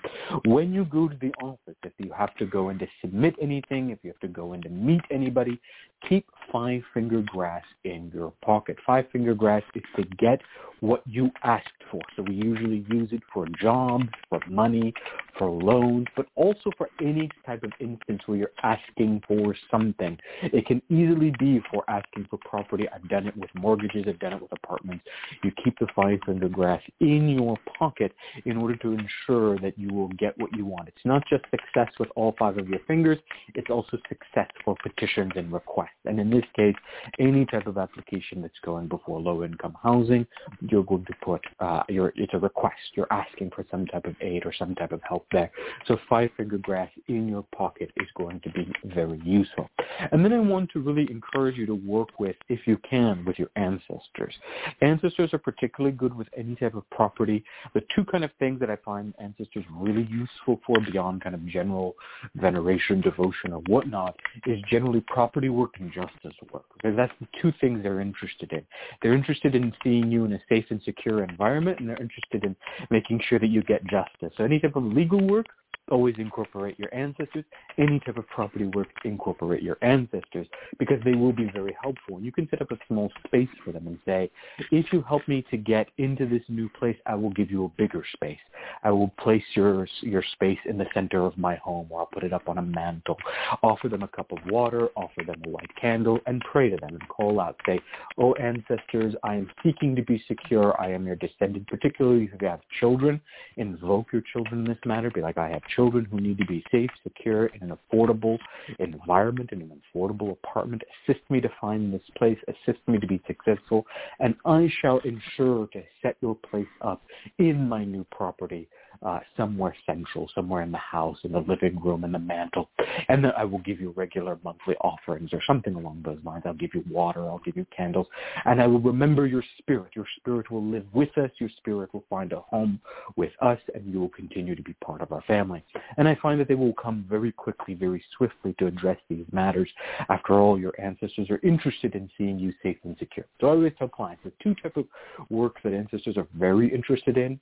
When you go to the office, if you have to go in to submit anything, if you have to go in to meet anybody, keep five finger grass in your pocket. Five finger grass is to get what you asked for. So we usually use it for jobs, for money, for loans, but also for any type of instance where you're asking for something. It can easily be for asking for property. I've done it with mortgages. I've done it with apartments. You keep the five finger grass in your pocket in order to ensure that you will get what you want. It's not just success with all five of your fingers. It's also success for petitions and requests. And in this case, any type of application that's going before low-income housing, you're going to put uh, your it's a request. You're asking for some type of aid or some type of help there. So five-finger grass in your pocket is going to be very useful. And then I want to really encourage you to work with, if you can, with your ancestors. Ancestors are particularly good with any type of property. The two kind of things that I find ancestors really useful for beyond kind of general veneration, devotion, or whatnot is generally property work and justice work. Because that's the two things they're interested in. They're interested in seeing you in a safe and secure environment, and they're interested in making sure that you get justice. So any type of legal work always incorporate your ancestors. Any type of property work, incorporate your ancestors because they will be very helpful. You can set up a small space for them and say, if you help me to get into this new place, I will give you a bigger space. I will place your your space in the center of my home, or I'll put it up on a mantle. Offer them a cup of water, offer them a white candle, and pray to them and call out, say, "Oh ancestors, I am seeking to be secure. I am your descendant. Particularly if you have children, invoke your children in this matter. Be like, I have children who need to be safe, secure, in an affordable environment, in an affordable apartment. Assist me to find this place. Assist me to be successful, and I shall ensure to set your place up in my new property uh, somewhere central, somewhere in the house, in the living room, in the mantle, and then I will give you regular monthly offerings or something along those lines. I'll give you water, I'll give you candles, and I will remember your spirit. Your spirit will live with us. Your spirit will find a home with us, and you will continue to be part of our family. And I find that they will come very quickly, very swiftly to address these matters. After all, your ancestors are interested in seeing you safe and secure. So I always tell clients the two types of work that ancestors are very interested in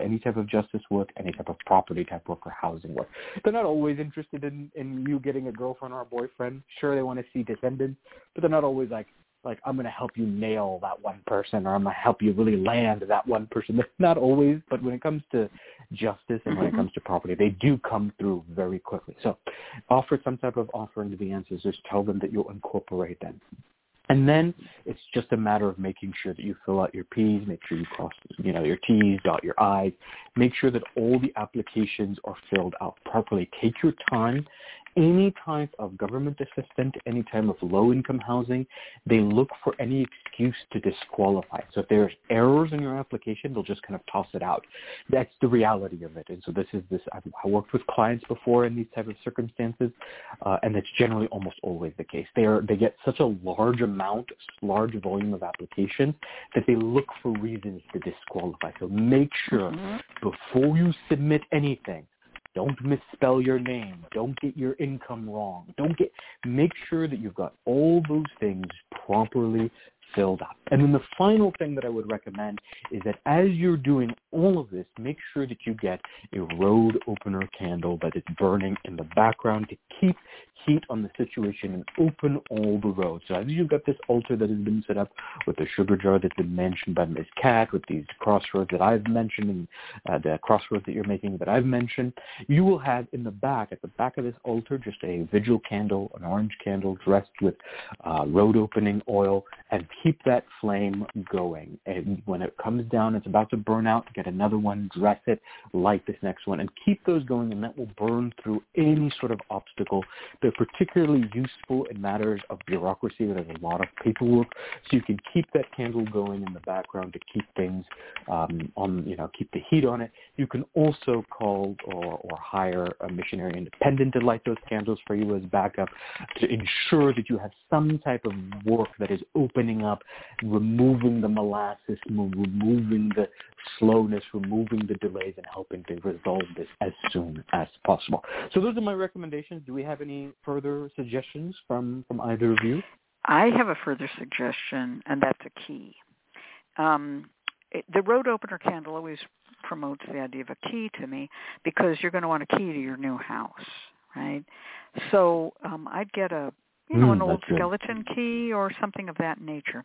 any type of justice work, any type of property type work or housing work. They're not always interested in, in you getting a girlfriend or a boyfriend. Sure, they want to see descendants, but they're not always like, like I'm going to help you nail that one person or I'm going to help you really land that one person. Not always, but when it comes to justice and when it mm-hmm. comes to property, they do come through very quickly. So offer some type of offering to the ancestors. Just tell them that you'll incorporate them. And then it's just a matter of making sure that you fill out your P's, make sure you cross, you know, your T's, dot your I's, make sure that all the applications are filled out properly. Take your time any type of government assistance, any type of low-income housing, they look for any excuse to disqualify. So if there's errors in your application, they'll just kind of toss it out. That's the reality of it. And so this is this. I've worked with clients before in these type of circumstances, uh, and that's generally almost always the case. They are they get such a large amount, large volume of applications that they look for reasons to disqualify. So make sure mm-hmm. before you submit anything don't misspell your name. Don't get your income wrong. Don't get make sure that you've got all those things properly filled up. And then the final thing that I would recommend is that as you're doing all of this, make sure that you get a road opener candle that is burning in the background to keep heat on the situation and open all the roads. So as you've got this altar that has been set up with the sugar jar that's been mentioned by Ms. Cat, with these crossroads that I've mentioned, and uh, the crossroads that you're making that I've mentioned, you will have in the back, at the back of this altar, just a vigil candle, an orange candle dressed with uh, road opening oil, and keep that flame going. And when it comes down, it's about to burn out, get another one, dress it, light this next one, and keep those going, and that will burn through any sort of obstacle. They're particularly useful in matters of bureaucracy. There's a lot of paperwork, so you can keep that candle going in the background to keep things um, on, you know, keep the heat on it. You can also call or, or hire a missionary independent to light those candles for you as backup to ensure that you have some type of work that is opening up removing the molasses, removing the slowness, removing the delays, and helping to resolve this as soon as possible. So those are my recommendations. Do we have any further suggestions from, from either of you? I have a further suggestion, and that's a key. Um, it, the road opener candle always promotes the idea of a key to me because you're going to want a key to your new house, right? So um, I'd get a you know, mm, an old skeleton good. key or something of that nature.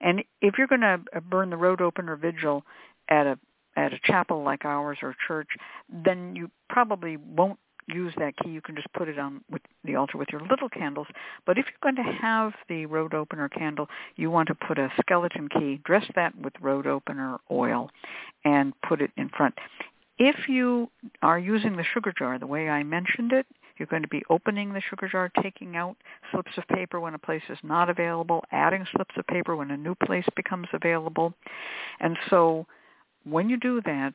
And if you're going to burn the road opener vigil at a at a chapel like ours or church, then you probably won't use that key. You can just put it on with the altar with your little candles. But if you're going to have the road opener candle, you want to put a skeleton key, dress that with road opener oil, and put it in front. If you are using the sugar jar the way I mentioned it, you're going to be opening the sugar jar, taking out slips of paper when a place is not available, adding slips of paper when a new place becomes available. And so when you do that,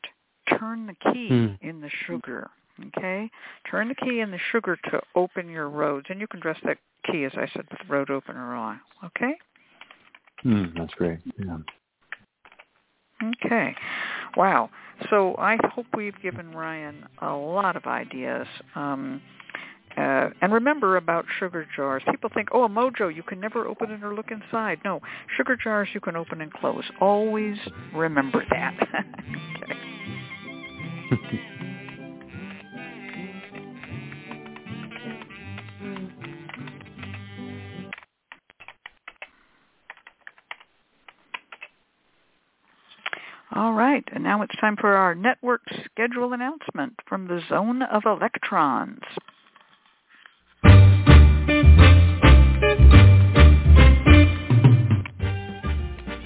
turn the key mm. in the sugar. Okay? Turn the key in the sugar to open your roads. And you can dress that key, as I said, with road opener on. Okay? Mm, that's great. Yeah. Okay. Wow. So I hope we've given Ryan a lot of ideas. Um, uh, and remember about sugar jars. People think, oh, a mojo, you can never open it or look inside. No, sugar jars you can open and close. Always remember that. All right, and now it's time for our network schedule announcement from the Zone of Electrons.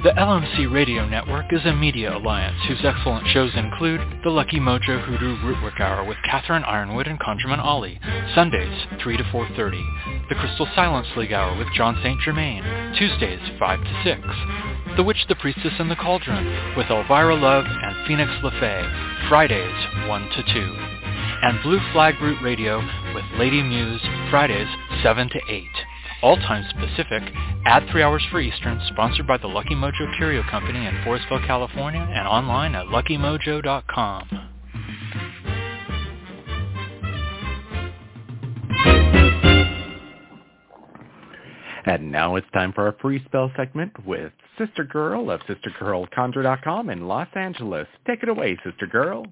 The LMC Radio Network is a media alliance whose excellent shows include The Lucky Mojo Hoodoo Rootwork Hour with Catherine Yronwode and ConjureMan Ali, Sundays 3 to 4.30. The Crystal Silence League Hour with John St. Germain, Tuesdays 5 to 6. The Witch, the Priestess, and the Cauldron with Elvira Love and Phoenix LeFay, Fridays 1 to 2. And Blue Flag Root Radio with Lady Muse, Fridays 7 to 8 all times Pacific, add three hours for Eastern, sponsored by the Lucky Mojo Curio Company in Forestville, California, and online at luckymojo.com. And now it's time for our free spell segment with Sister Girl of SisterGirlConjure.com in Los Angeles. Take it away, Sister Girl.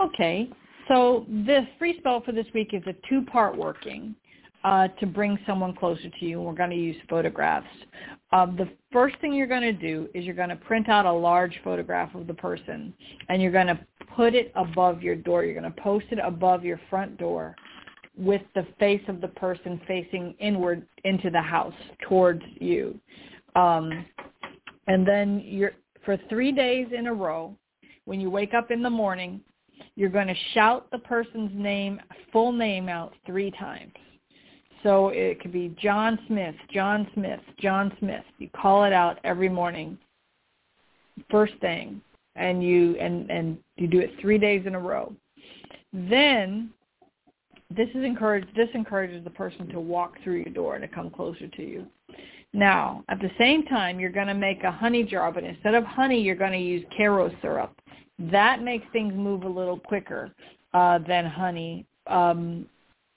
Okay, so the free spell for this week is a two-part working uh, to bring someone closer to you. We're going to use photographs. Um, the first thing you're going to do is you're going to print out a large photograph of the person, and you're going to put it above your door. You're going to post it above your front door with the face of the person facing inward into the house towards you. Um, and then you're for three days in a row, when you wake up in the morning, you're going to shout the person's name, full name out three times. So it could be John Smith, John Smith, John Smith. You call it out every morning, first thing, and you and and you do it three days in a row. Then this is encouraged. This encourages the person to walk through your door and to come closer to you. Now, at the same time, you're going to make a honey jar, but instead of honey, you're going to use Karo syrup. That makes things move a little quicker uh, than honey. Um,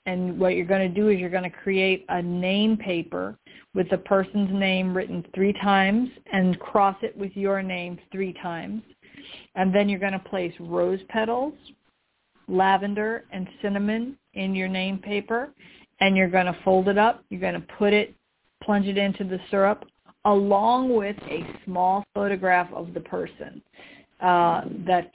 and what you're going to do is you're going to create a name paper with the person's name written three times and cross it with your name three times. And then you're going to place rose petals, lavender, and cinnamon in your name paper. And you're going to fold it up. You're going to put it, plunge it into the syrup, along with a small photograph of the person uh, that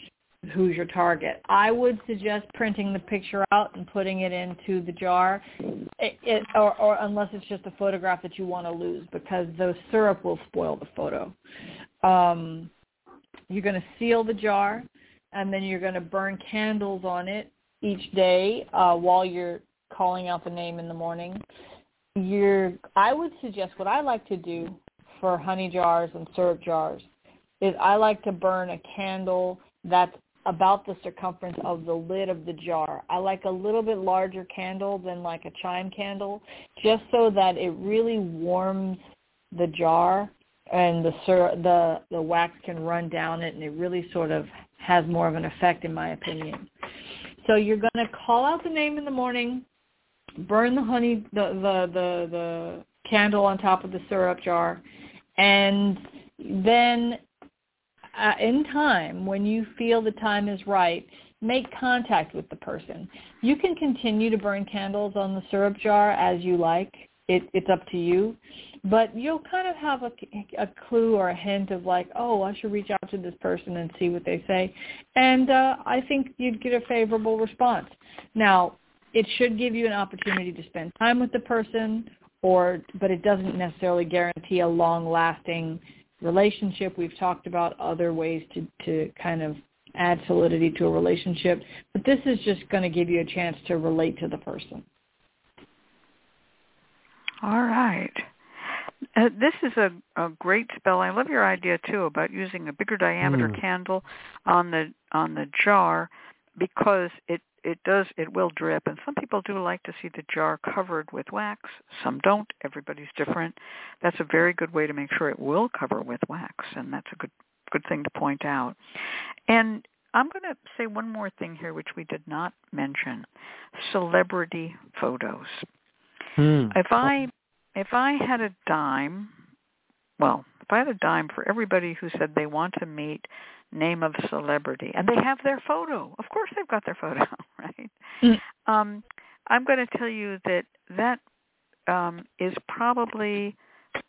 who's your target. I would suggest printing the picture out and putting it into the jar, it, it, or, or unless it's just a photograph that you want to lose, because the syrup will spoil the photo. Um, you're going to seal the jar, and then you're going to burn candles on it each day uh, while you're calling out the name in the morning. You're, I would suggest what I like to do for honey jars and syrup jars is I like to burn a candle that's about the circumference of the lid of the jar. I like a little bit larger candle than like a chime candle, just so that it really warms the jar and the the the wax can run down it and it really sort of has more of an effect in my opinion. So you're going to call out the name in the morning, burn the honey the the the, the candle on top of the syrup jar and then uh, in time, when you feel the time is right, make contact with the person. You can continue to burn candles on the syrup jar as you like. It, it's up to you. But you'll kind of have a, a clue or a hint of like, oh, I should reach out to this person and see what they say. And uh, I think you'd get a favorable response. Now, it should give you an opportunity to spend time with the person, or but it doesn't necessarily guarantee a long-lasting relationship. We've talked about other ways to, to kind of add solidity to a relationship, but this is just going to give you a chance to relate to the person. All right. Uh, this is a, a great spell. I love your idea too about using a bigger diameter Mm. candle on the on the jar because it it does it will drip. And some people do like to see the jar covered with wax. Some don't. Everybody's different. That's a very good way to make sure it will cover with wax and that's a good good thing to point out. And i'm going to say one more thing here which we did not mention. Celebrity photos. Hmm. if i if i had a dime well if i had a dime for everybody who said they want to meet name of celebrity and they have their photo of course they've got their photo right Mm. um i'm going to tell you that that um is probably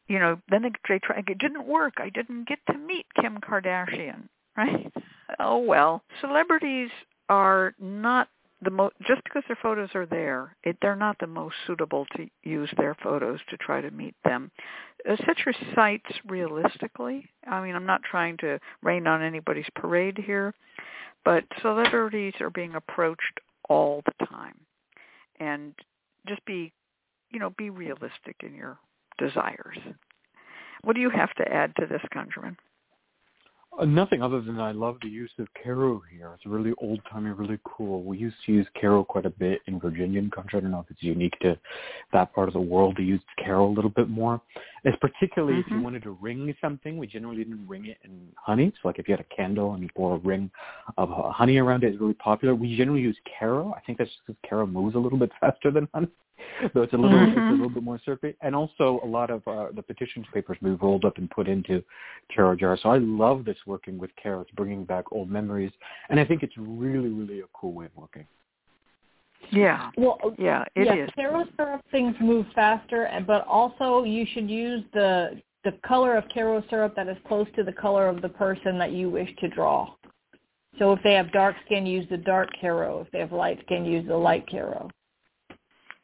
you know then they, they try it didn't work i didn't get to meet kim kardashian right? Oh well, celebrities are not the most just because their photos are there, it, they're not the most suitable to use their photos to try to meet them. Uh, set your sights realistically. I mean, I'm not trying to rain on anybody's parade here, but celebrities are being approached all the time, and just be, you know, be realistic in your desires. What do you have to add to this, ConjureMan? Uh, nothing other than I love the use of Karo here. It's really old timey, really cool. We used to use Karo quite a bit in Virginian country. I don't know if it's unique to that part of the world to use Karo a little bit more. It's particularly mm-hmm. if you mm-hmm. wanted to ring something, we generally didn't ring it in honey. So like if you had a candle and you pour a ring of honey around it, it's really popular. We generally use Karo. I think that's just because Karo moves a little bit faster than honey. so it's a little mm-hmm. it's a little bit more circuit. And also a lot of uh, the petitions papers we've rolled up and put into Karo Jar. So I love this working with Karo. It's bringing back old memories, and I think it's really really a cool way of working. Yeah. Well, yeah, it yeah, is. Karo syrup things move faster, but also you should use the the color of Karo syrup that is close to the color of the person that you wish to draw. So if they have dark skin, use the dark Karo. If they have light skin, use the light Karo.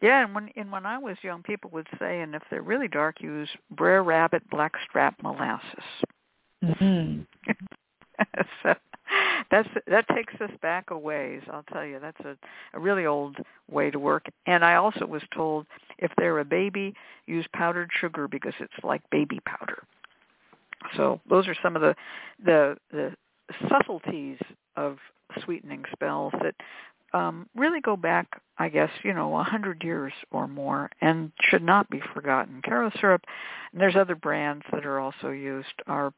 Yeah, and when and when I was young, people would say, and if they're really dark, use Brer Rabbit Blackstrap Molasses. Mm-hmm. so that's that takes us back a ways. I'll tell you, that's a, a really old way to work. And I also was told if they're a baby, use powdered sugar because it's like baby powder. So those are some of the the the subtleties of sweetening spells that um, really go back, I guess, you know, a hundred years or more, and should not be forgotten. Karo syrup, and there's other brands that are also used, are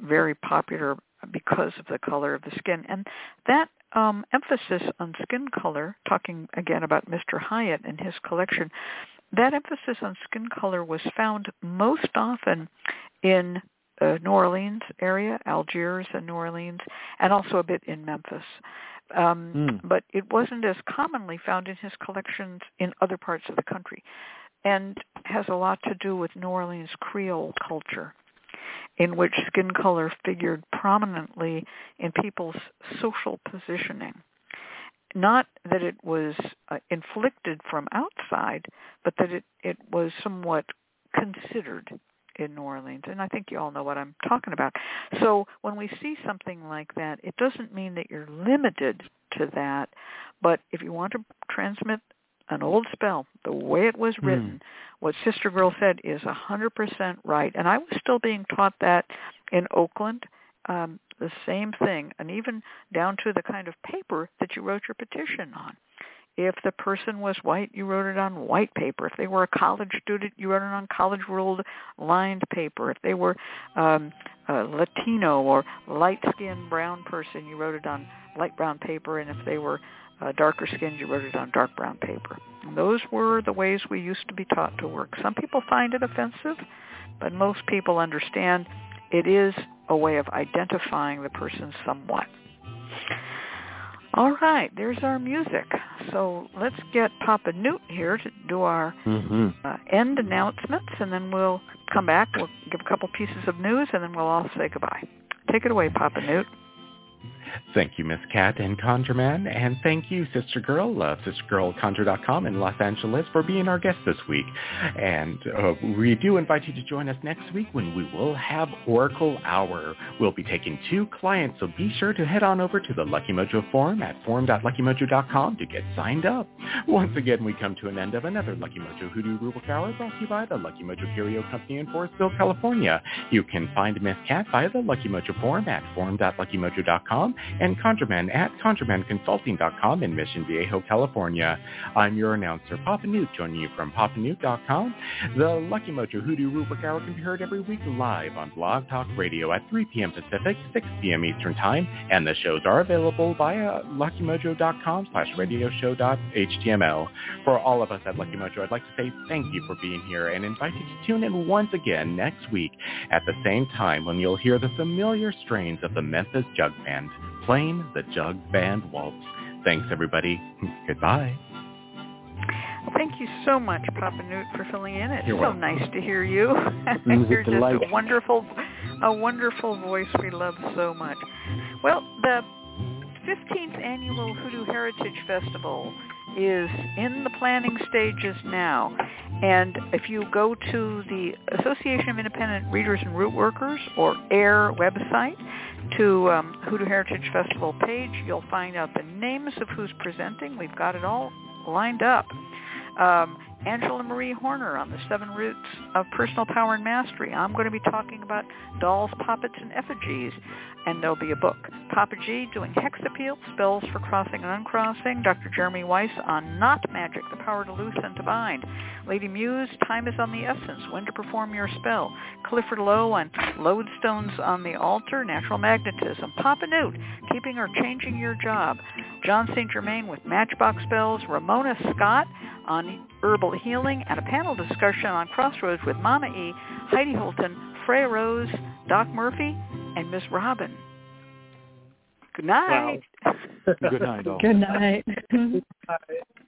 very popular because of the color of the skin, and that um, emphasis on skin color, talking again about Mr. Hyatt and his collection, that emphasis on skin color was found most often in uh, New Orleans area, Algiers and New Orleans, and also a bit in Memphis um, mm. but it wasn't as commonly found in his collections in other parts of the country, and has a lot to do with New Orleans Creole culture, in which skin color figured prominently in people's social positioning. Not that it was uh, inflicted from outside, but that it, it was somewhat considered in New Orleans. And I think you all know what I'm talking about. So when we see something like that, it doesn't mean that you're limited to that. But if you want to transmit an old spell, the way it was written, mm. what Sister Girl said is a 100% right. And I was still being taught that in Oakland. Um, the same thing, and even down to the kind of paper that you wrote your petition on. If the person was white, you wrote it on white paper. If they were a college student, you wrote it on college-ruled lined paper. If they were um, a Latino or light-skinned brown person, you wrote it on light brown paper. And if they were uh, darker skinned, you wrote it on dark brown paper. And those were the ways we used to be taught to work. Some people find it offensive, but most people understand it is a way of identifying the person somewhat. All right, there's our music. So let's get Papa Newt here to do our mm-hmm. uh, end announcements, and then we'll come back. We'll give a couple pieces of news, and then we'll all say goodbye. Take it away, Papa Newt. Thank you, Miss Cat and ConjureMan, and thank you, Sister Girl of SisterGirlConjure.com in Los Angeles for being our guest this week. And uh, we do invite you to join us next week when we will have Oracle Hour. We'll be taking two clients, so be sure to head on over to the Lucky Mojo forum at forum.luckymojo.com to get signed up. Once again, we come to an end of another Lucky Mojo Hoodoo Rootwork Hour brought to you by the Lucky Mojo Curio Company in Forestville, California. You can find Miss Cat via the Lucky Mojo forum at forum.luckymojo.com and ConjureMan at ConjureManConsulting.com in Mission Viejo, California. I'm your announcer, Papa Newt, joining you from PapaNewt.com. The Lucky Mojo Hoodoo Rootwork Hour can be heard every week live on Blog Talk Radio at 3 p.m. Pacific, 6 p.m. Eastern Time, and the shows are available via LuckyMojo.com slash radioshow.html. For all of us at Lucky Mojo, I'd like to say thank you for being here and invite you to tune in once again next week at the same time when you'll hear the familiar strains of the Memphis Jug Band playing the Jug Band Waltz. Thanks, everybody. Goodbye. Thank you so much, Papa Newt, for filling in. It's You're so welcome. nice to hear you. You're just a wonderful, a wonderful voice we love so much. Well, the 15th annual Hoodoo Heritage Festival is in the planning stages now. And if you go to the Association of Independent Readers and Root Workers or AIRR website to um, Hoodoo Heritage Festival page, you'll find out the names of who's presenting. We've got it all lined up. Um, Angela Marie Horner on the seven roots of personal power and mastery. I'm going to be talking about dolls, puppets, and effigies, and there'll be a book. Papa G doing hex appeal, spells for crossing and uncrossing. Dr. Jeremy Weiss on knot magic, the power to loose and to bind. Lady Muse, time is on the essence, when to perform your spell. Clifford Lowe on lodestones on the altar, natural magnetism. Papa Newt, keeping or changing your job. John St. Germain with matchbox spells. Ramona Scott on herbal healing and a panel discussion on Crossroads with Mama E, Heidi Holton, Freya Rose, Doc Murphy, and Miss Robin. Good night. Wow. Good night, all. Good night.